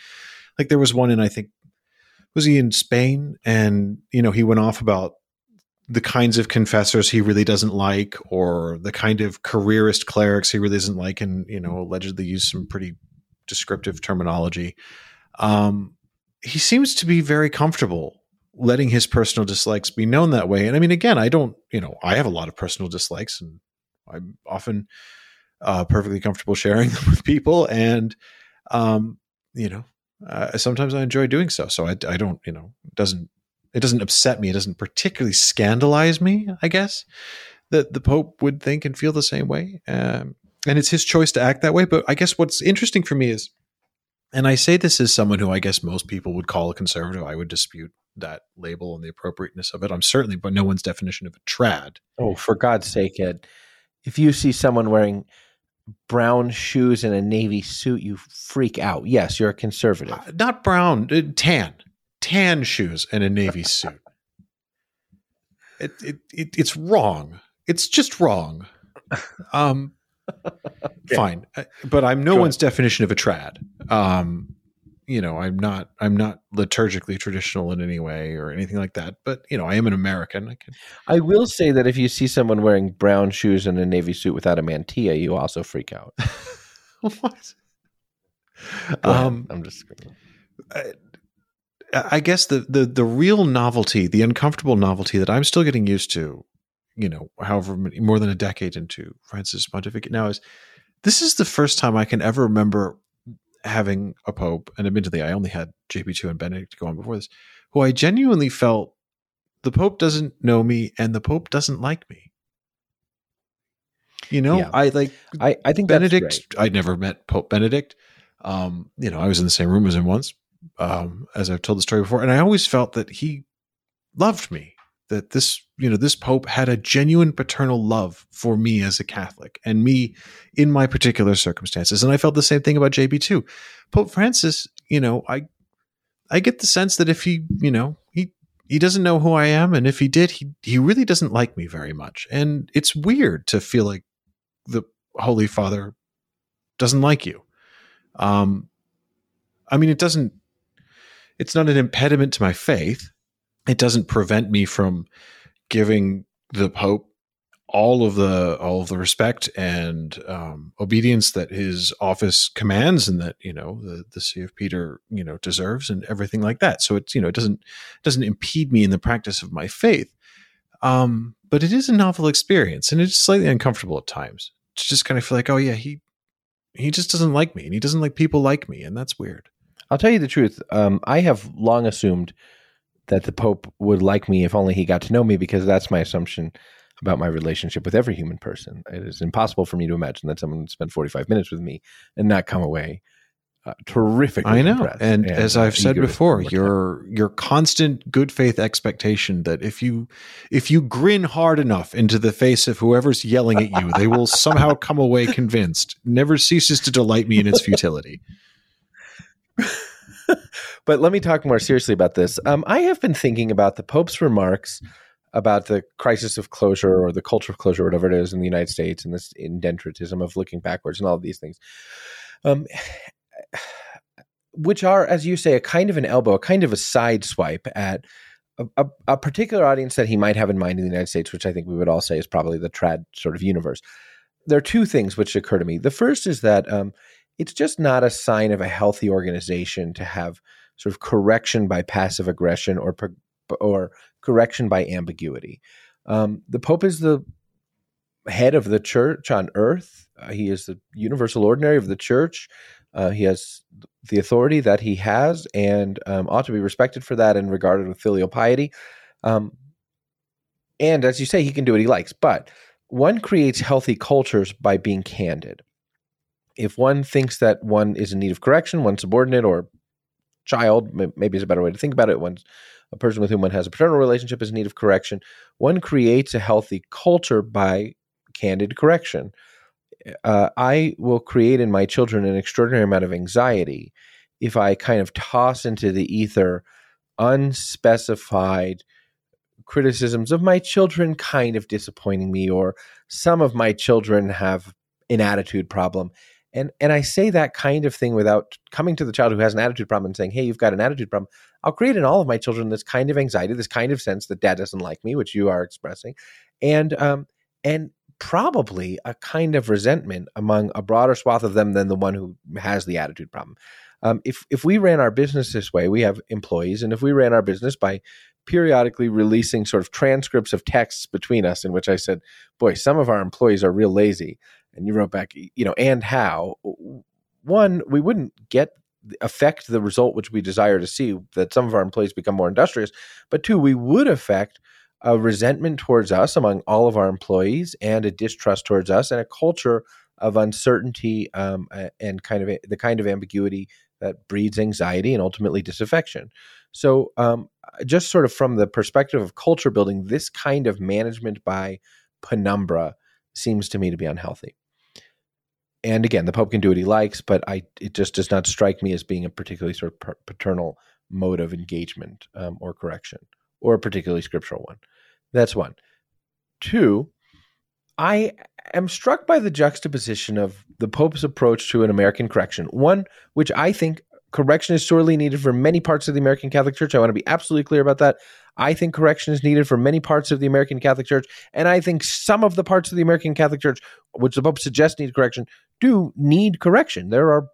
Like there was one in I think was he in Spain and you know he went off about the kinds of confessors he really doesn't like or the kind of careerist clerics he really doesn't like and you know allegedly used some pretty descriptive terminology um, he seems to be very comfortable letting his personal dislikes be known that way and i mean again i don't you know i have a lot of personal dislikes and i'm often uh, perfectly comfortable sharing them with people and um, you know uh, sometimes I enjoy doing so. So I, I don't, you know, it doesn't it doesn't upset me. It doesn't particularly scandalize me. I guess that the Pope would think and feel the same way, um, and it's his choice to act that way. But I guess what's interesting for me is, and I say this as someone who I guess most people would call a conservative. I would dispute that label and the appropriateness of it. I'm certainly, but no one's definition of a trad. Oh, for God's sake, Ed! If you see someone wearing brown shoes and a navy suit, you freak out. Yes, you're a conservative. Uh, not brown, uh, tan, tan shoes and a navy suit. It, it, it, it's wrong. It's just wrong. Um, okay. fine, uh, but I'm no Go one's ahead. definition of a trad. Um, you know, I'm not I'm not liturgically traditional in any way or anything like that. But you know, I am an American. I can. I will say that if you see someone wearing brown shoes and a navy suit without a mantilla, you also freak out. what? Um, I'm just. I, I guess the, the the real novelty, the uncomfortable novelty that I'm still getting used to, you know, however many, more than a decade into Francis pontificate now is this is the first time I can ever remember having a pope, and admittedly, I only had JP2 and Benedict go on before this, who I genuinely felt the pope doesn't know me and the pope doesn't like me. You know, yeah. I like I, I think Benedict. I'd never met Pope Benedict. Um, you know, I was in the same room as him once, um, as I've told the story before, and I always felt that he loved me that this you know this pope had a genuine paternal love for me as a catholic and me in my particular circumstances. And i felt the same thing about jp2 pope francis you know i i get the sense that if he you know he he doesn't know who i am and if he did he he really doesn't like me very much. And it's weird to feel like the holy father doesn't like you. Um i mean it doesn't it's not an impediment to my faith it doesn't prevent me from giving the Pope all of the all of the respect and um, obedience that his office commands and that you know the the see of Peter you know deserves and everything like that. So it's you know it doesn't doesn't impede me in the practice of my faith. Um, but it is a novel experience and it's slightly uncomfortable at times to just kind of feel like oh yeah he he just doesn't like me and he doesn't like people like me and that's weird. I'll tell you the truth. Um, I have long assumed that the Pope would like me if only he got to know me, because that's my assumption about my relationship with every human person. It is impossible for me to imagine that someone would spend 45 minutes with me and not come away uh, terrific. I know, and, and, as I've said before, your your constant good faith expectation that if you if you grin hard enough into the face of whoever's yelling at you, they will somehow come away convinced, never ceases to delight me in its futility. but let me talk more seriously about this. Um, I have been thinking about the Pope's remarks about the crisis of closure or the culture of closure, whatever it is, in the United States, and this indietrism of looking backwards and all of these things, um, which are, as you say, a kind of an elbow, a kind of a side swipe at a, a, a, particular audience that he might have in mind in the United States, which I think we would all say is probably the trad sort of universe. There are two things which occur to me. The first is that um, it's just not a sign of a healthy organization to have sort of correction by passive aggression or or correction by ambiguity. Um, the Pope is the head of the church on earth. Uh, he is the universal ordinary of the church. Uh, he has the authority that he has and um, ought to be respected for that and regarded with filial piety. Um, and as you say, he can do what he likes. But one creates healthy cultures by being candid. If one thinks that one is in need of correction, one subordinate or child, maybe is a better way to think about it, one's a person with whom one has a paternal relationship is in need of correction, one creates a healthy culture by candid correction. Uh, I will create in my children an extraordinary amount of anxiety if I kind of toss into the ether unspecified criticisms of my children kind of disappointing me, or some of my children have an attitude problem. And and I say that kind of thing without coming to the child who has an attitude problem and saying, "Hey, you've got an attitude problem." I'll create in all of my children this kind of anxiety, this kind of sense that dad doesn't like me, which you are expressing, and um, and probably a kind of resentment among a broader swath of them than the one who has the attitude problem. Um, if if we ran our business this way, we have employees, and if we ran our business by periodically releasing sort of transcripts of texts between us in which I said, "Boy, some of our employees are real lazy," and you wrote back, you know, and how one we wouldn't get affect the result which we desire to see that some of our employees become more industrious, but two, we would affect a resentment towards us among all of our employees and a distrust towards us and a culture of uncertainty um, and kind of a, the kind of ambiguity that breeds anxiety and ultimately disaffection. So, um, just sort of from the perspective of culture building, this kind of management by penumbra seems to me to be unhealthy. And again, the Pope can do what he likes, but I it just does not strike me as being a particularly sort of paternal mode of engagement um, or correction, or a particularly scriptural one. That's one. Two, I am struck by the juxtaposition of the Pope's approach to an American correction, one which I think correction is sorely needed for many parts of the American Catholic Church. I want to be absolutely clear about that. I think correction is needed for many parts of the American Catholic Church, and I think some of the parts of the American Catholic Church, which the Pope suggests need correction, do need correction. There are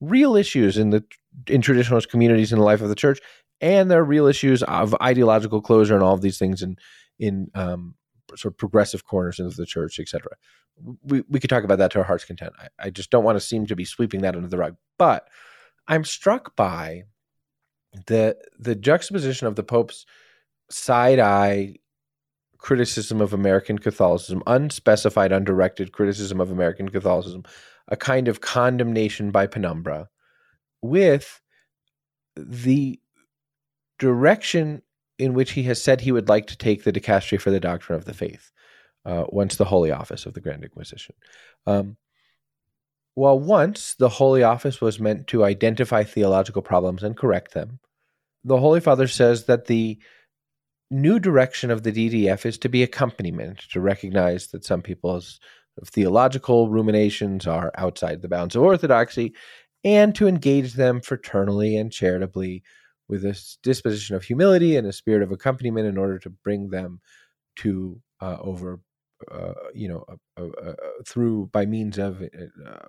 real issues in the in traditionalist communities in the life of the church, and there are real issues of ideological closure and all of these things in in um, sort of progressive corners of the church, etc. We we could talk about that to our heart's content. I, I just don't want to seem to be sweeping that under the rug. But I'm struck by the the juxtaposition of the Pope's side eye criticism of American Catholicism, unspecified, undirected criticism of American Catholicism, a kind of condemnation by penumbra, with the direction in which he has said he would like to take the dicastery for the doctrine of the faith uh, once the Holy Office of the Grand Inquisition. Um, while once the Holy Office was meant to identify theological problems and correct them, the Holy Father says that the new direction of the DDF is to be accompaniment, to recognize that some people's theological ruminations are outside the bounds of orthodoxy, and to engage them fraternally and charitably with a disposition of humility and a spirit of accompaniment in order to bring them to uh, over uh, you know uh, uh, uh through by means of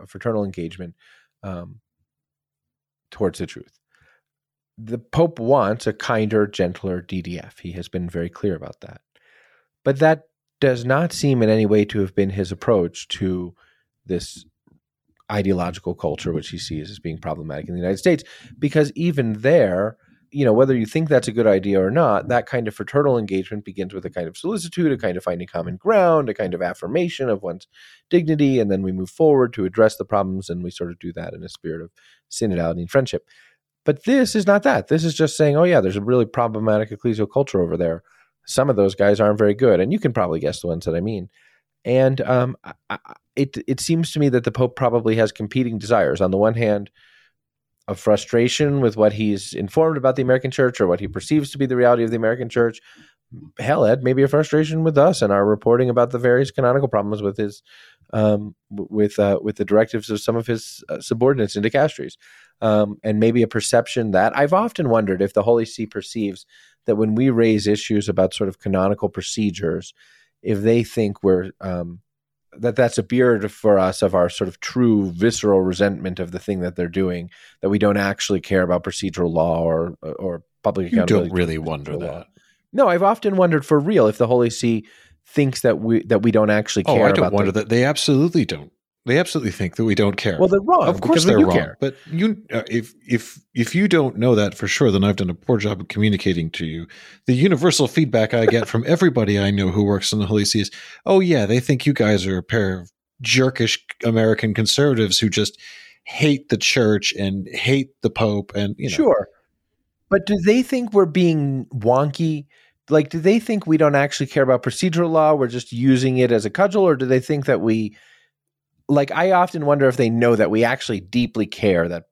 fraternal engagement um, towards the truth. The pope wants a kinder gentler ddf he has been very clear about that. But that does not seem in any way to have been his approach to this ideological culture which he sees as being problematic in the united states because even there you know, whether you think that's a good idea or not, that kind of fraternal engagement begins with a kind of solicitude, a kind of finding common ground, a kind of affirmation of one's dignity, and then we move forward to address the problems, and we sort of do that in a spirit of synodality and friendship. But this is not that. This is just saying, oh yeah, there's a really problematic ecclesial culture over there. Some of those guys aren't very good, and you can probably guess the ones that I mean. And um, I, it it seems to me that the Pope probably has competing desires. On the one hand, a frustration with what he's informed about the American church or what he perceives to be the reality of the American church. Hell, Ed, maybe a frustration with us and our reporting about the various canonical problems with his, um, with uh, with the directives of some of his uh, subordinates in dicasteries, um, and maybe a perception that I've often wondered if the Holy See perceives that when we raise issues about sort of canonical procedures, if they think we're um, that that's a beard for us of our sort of true visceral resentment of the thing that they're doing that we don't actually care about procedural law or or public you don't really wonder that law. no i've often wondered for real if the holy see thinks that we that we don't actually care oh, i don't wonder the, that. They absolutely don't they absolutely think that we don't care. Well, they're wrong. Of course, they're wrong. Care. But you, uh, if if if you don't know that for sure, then I've done a poor job of communicating to you. The universal feedback I get from everybody I know who works in the Holy See is, "Oh yeah, they think you guys are a pair of jerkish American conservatives who just hate the church and hate the Pope and you know. Sure. But do they think we're being wonky? Like, do they think we don't actually care about procedural law? We're just using it as a cudgel, or do they think that we, like, I often wonder if they know that we actually deeply care that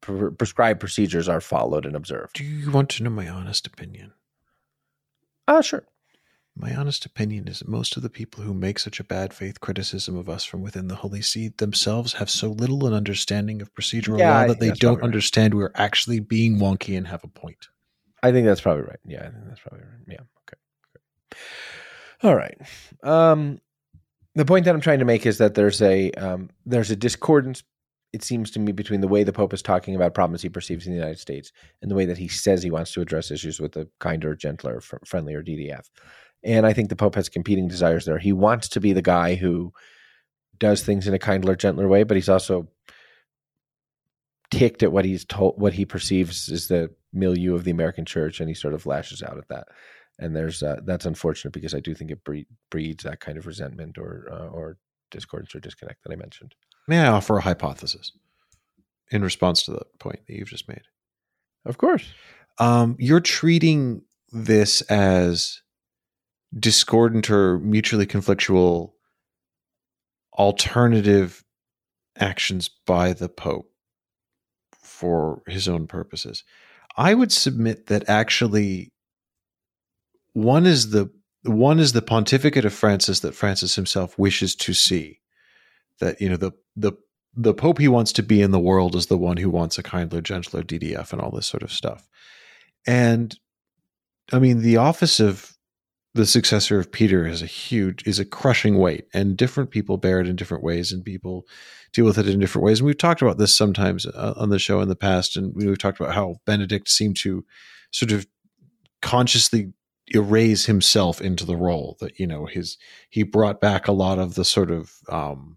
pre- prescribed procedures are followed and observed. Do you want to know my honest opinion? Ah, uh, sure. My honest opinion is that most of the people who make such a bad faith criticism of us from within the Holy See themselves have so little an understanding of procedural yeah, law that they don't understand we're actually being wonky and have a point. I think that's probably right. Yeah, I think that's probably right. Yeah. Okay. All right. Um, the point that I'm trying to make is that there's a um, there's a discordance. It seems to me between the way the Pope is talking about problems he perceives in the United States and the way that he says he wants to address issues with a kinder, gentler, fr- friendlier DDF. And I think the Pope has competing desires there. He wants to be the guy who does things in a kinder, gentler way, but he's also ticked at what he's told, what he perceives is the milieu of the American church, and he sort of lashes out at that. And there's uh, that's unfortunate because I do think it breed, breeds that kind of resentment or uh, or discordance or disconnect that I mentioned. May I offer a hypothesis in response to the point that you've just made? Of course. Um, you're treating this as discordant or mutually conflictual alternative actions by the Pope for his own purposes. I would submit that actually one is the one is the pontificate of Francis that Francis himself wishes to see. That you know the the the Pope he wants to be in the world is the one who wants a kindler, gentler DDF and all this sort of stuff. And I mean, the office of the successor of Peter is a huge is a crushing weight, and different people bear it in different ways, and people deal with it in different ways. And we've talked about this sometimes uh, on the show in the past, and we've talked about how Benedict seemed to sort of consciously erase himself into the role that you know his he brought back a lot of the sort of um,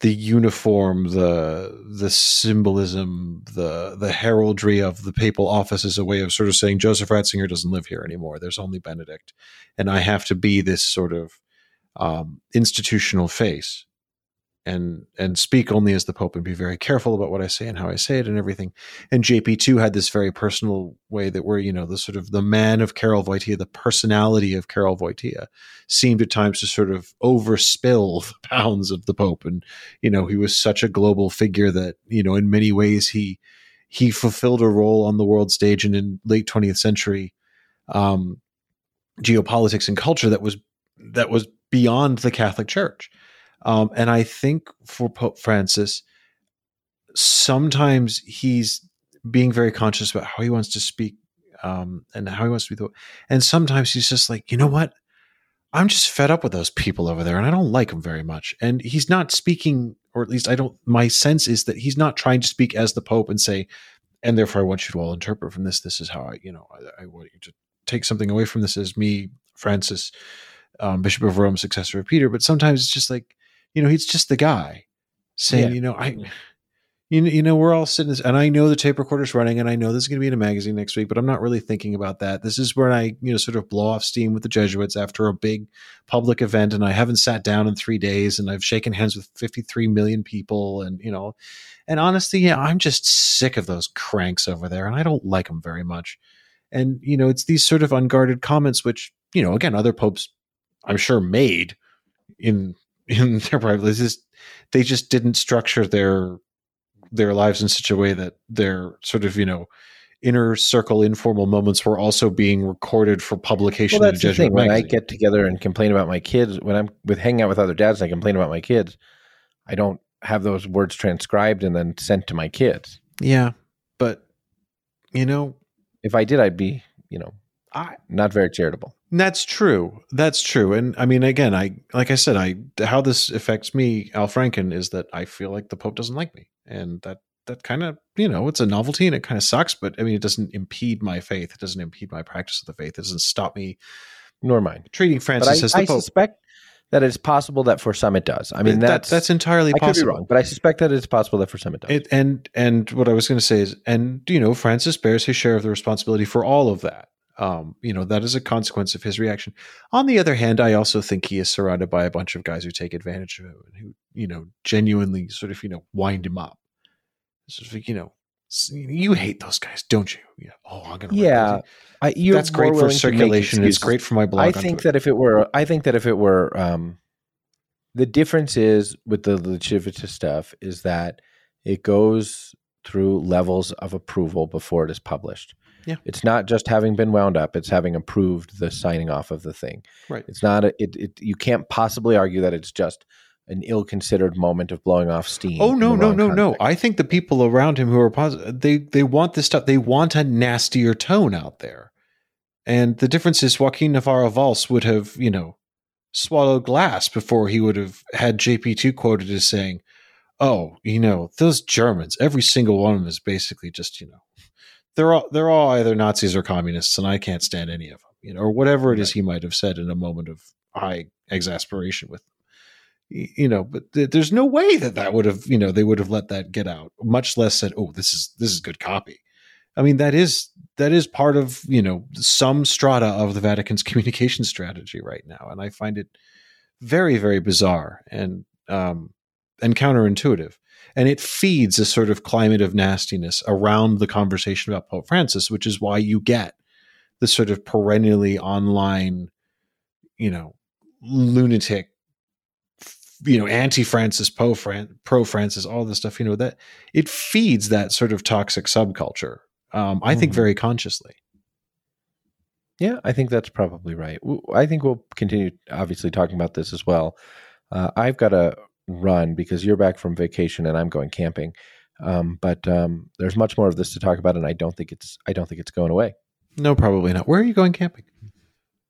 the uniform, the the symbolism, the the heraldry of the papal office is a way of sort of saying Joseph Ratzinger doesn't live here anymore. There's only Benedict, and I have to be this sort of um, institutional face and and speak only as the Pope and be very careful about what I say and how I say it and everything. And JP two had this very personal way that we're you know the sort of the man of Karol Wojtyla, the personality of Karol Wojtyla, seemed at times to sort of overspill the pounds of the Pope, and you know he was such a global figure that you know in many ways he he fulfilled a role on the world stage and in late twentieth century um, geopolitics and culture that was that was beyond the Catholic Church um, and I think for Pope Francis, sometimes he's being very conscious about how he wants to speak um, and how he wants to be the. And sometimes he's just like, you know what? I'm just fed up with those people over there, and I don't like them very much. And he's not speaking, or at least I don't. My sense is that he's not trying to speak as the Pope and say, and therefore I want you to all interpret from this. This is how I, you know, I, I want you to take something away from this as me, Francis, um, Bishop of Rome, successor of Peter. But sometimes it's just like you know, he's just the guy saying, yeah. you know, I, you know, you know, we're all sitting, and I know the tape recorder's running, and I know this is going to be in a magazine next week, but I'm not really thinking about that. This is where I, you know, sort of blow off steam with the Jesuits after a big public event, and I haven't sat down in three days, and I've shaken hands with 53 million people, and you know, and honestly, yeah, I'm just sick of those cranks over there, and I don't like them very much. And you know, it's these sort of unguarded comments, which you know, again, other popes, I'm sure, made in in their private lives. Just, they just didn't structure their their lives in such a way that their sort of you know inner circle informal moments were also being recorded for publication. Well, that's the thing. When I get together and complain about my kids, when I'm with hanging out with other dads, and I complain about my kids. I don't have those words transcribed and then sent to my kids. Yeah, but you know, if I did, I'd be you know, I not very charitable. That's true. That's true. And I mean, again, I like I said, I how this affects me, Al Franken, is that I feel like the Pope doesn't like me, and that that kind of you know it's a novelty and it kind of sucks, but I mean, it doesn't impede my faith. It doesn't impede my practice of the faith. It doesn't stop me, nor mine, treating Francis I, as the I Pope. suspect that it's possible that for some it does. I mean, that's that, that's entirely I possible. be wrong, but I suspect that it's possible that for some it does. It, and and what I was going to say is, and you know, Francis bears his share of the responsibility for all of that Um, you know, that is a consequence of his reaction. On the other hand, I also think he is surrounded by a bunch of guys who take advantage of him and who, you know, genuinely sort of, you know, wind him up. Sort of, you know, you hate those guys, don't you? Yeah. Oh, I'm gonna. Yeah, I, that's great for circulation. It's great for my blog. I think that if it were, I think that if it were, um, the difference is with the legitimate stuff is that it goes through levels of approval before it is published. Yeah. It's not just having been wound up, it's having approved the signing off of the thing. Right. It's not a, it, it you can't possibly argue that it's just an ill-considered moment of blowing off steam. Oh no, no, no, no. I think the people around him who are positive they they want this stuff. They want a nastier tone out there. And the difference is Joaquin Navarro Valls would have, you know, swallowed glass before he would have had JP2 quoted as saying, Oh, you know, those Germans, every single one of them is basically just, you know, they're all they're all either Nazis or communists, and I can't stand any of them, you know, or whatever it right. is he might have said in a moment of high exasperation with them. You know, but th- there's no way that that would have, you know, they would have let that get out. Much less said, "Oh, this is this is good copy." I mean, that is that is part of you know some strata of the Vatican's communication strategy right now, and I find it very very bizarre and um, and counterintuitive and it feeds a sort of climate of nastiness around the conversation about Pope Francis, which is why you get the sort of perennially online, you know, lunatic, you know, anti Francis, pro Francis, all this stuff. You know that it feeds that sort of toxic subculture. Um, I mm. think mm-hmm. very consciously. Yeah, I think that's probably right. I think we'll continue, obviously, talking about this as well. Uh, I've got a run because you're back from vacation and I'm going camping. Um, but um, there's much more of this to talk about, and I don't think it's I don't think it's going away. No, probably not. Where are you going camping?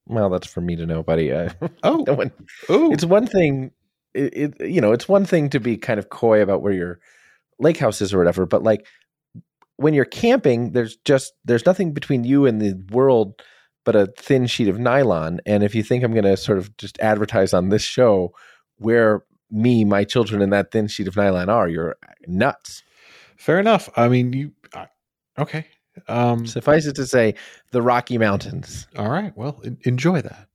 Well, that's for me to know, buddy. Uh, oh, one, oh, it's one thing. It, it, you know it's one thing to be kind of coy about where your lake house is or whatever, but like when you're camping, there's just there's nothing between you and the world but a thin sheet of nylon. And if you think I'm going to sort of just advertise on this show where me, my children, and that thin sheet of nylon are. You're nuts. Fair enough. I mean, you okay? Um, Suffice it to say, the Rocky Mountains. All right. Well, enjoy that.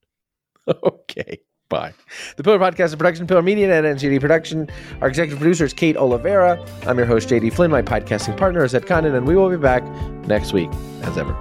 okay. Bye. The Pillar Podcast is production, Pillar Media and NCD Production. Our executive producer is Kate Oliveira. I'm your host, JD Flynn. My podcasting partner is Ed Condon, and we will be back next week, as ever.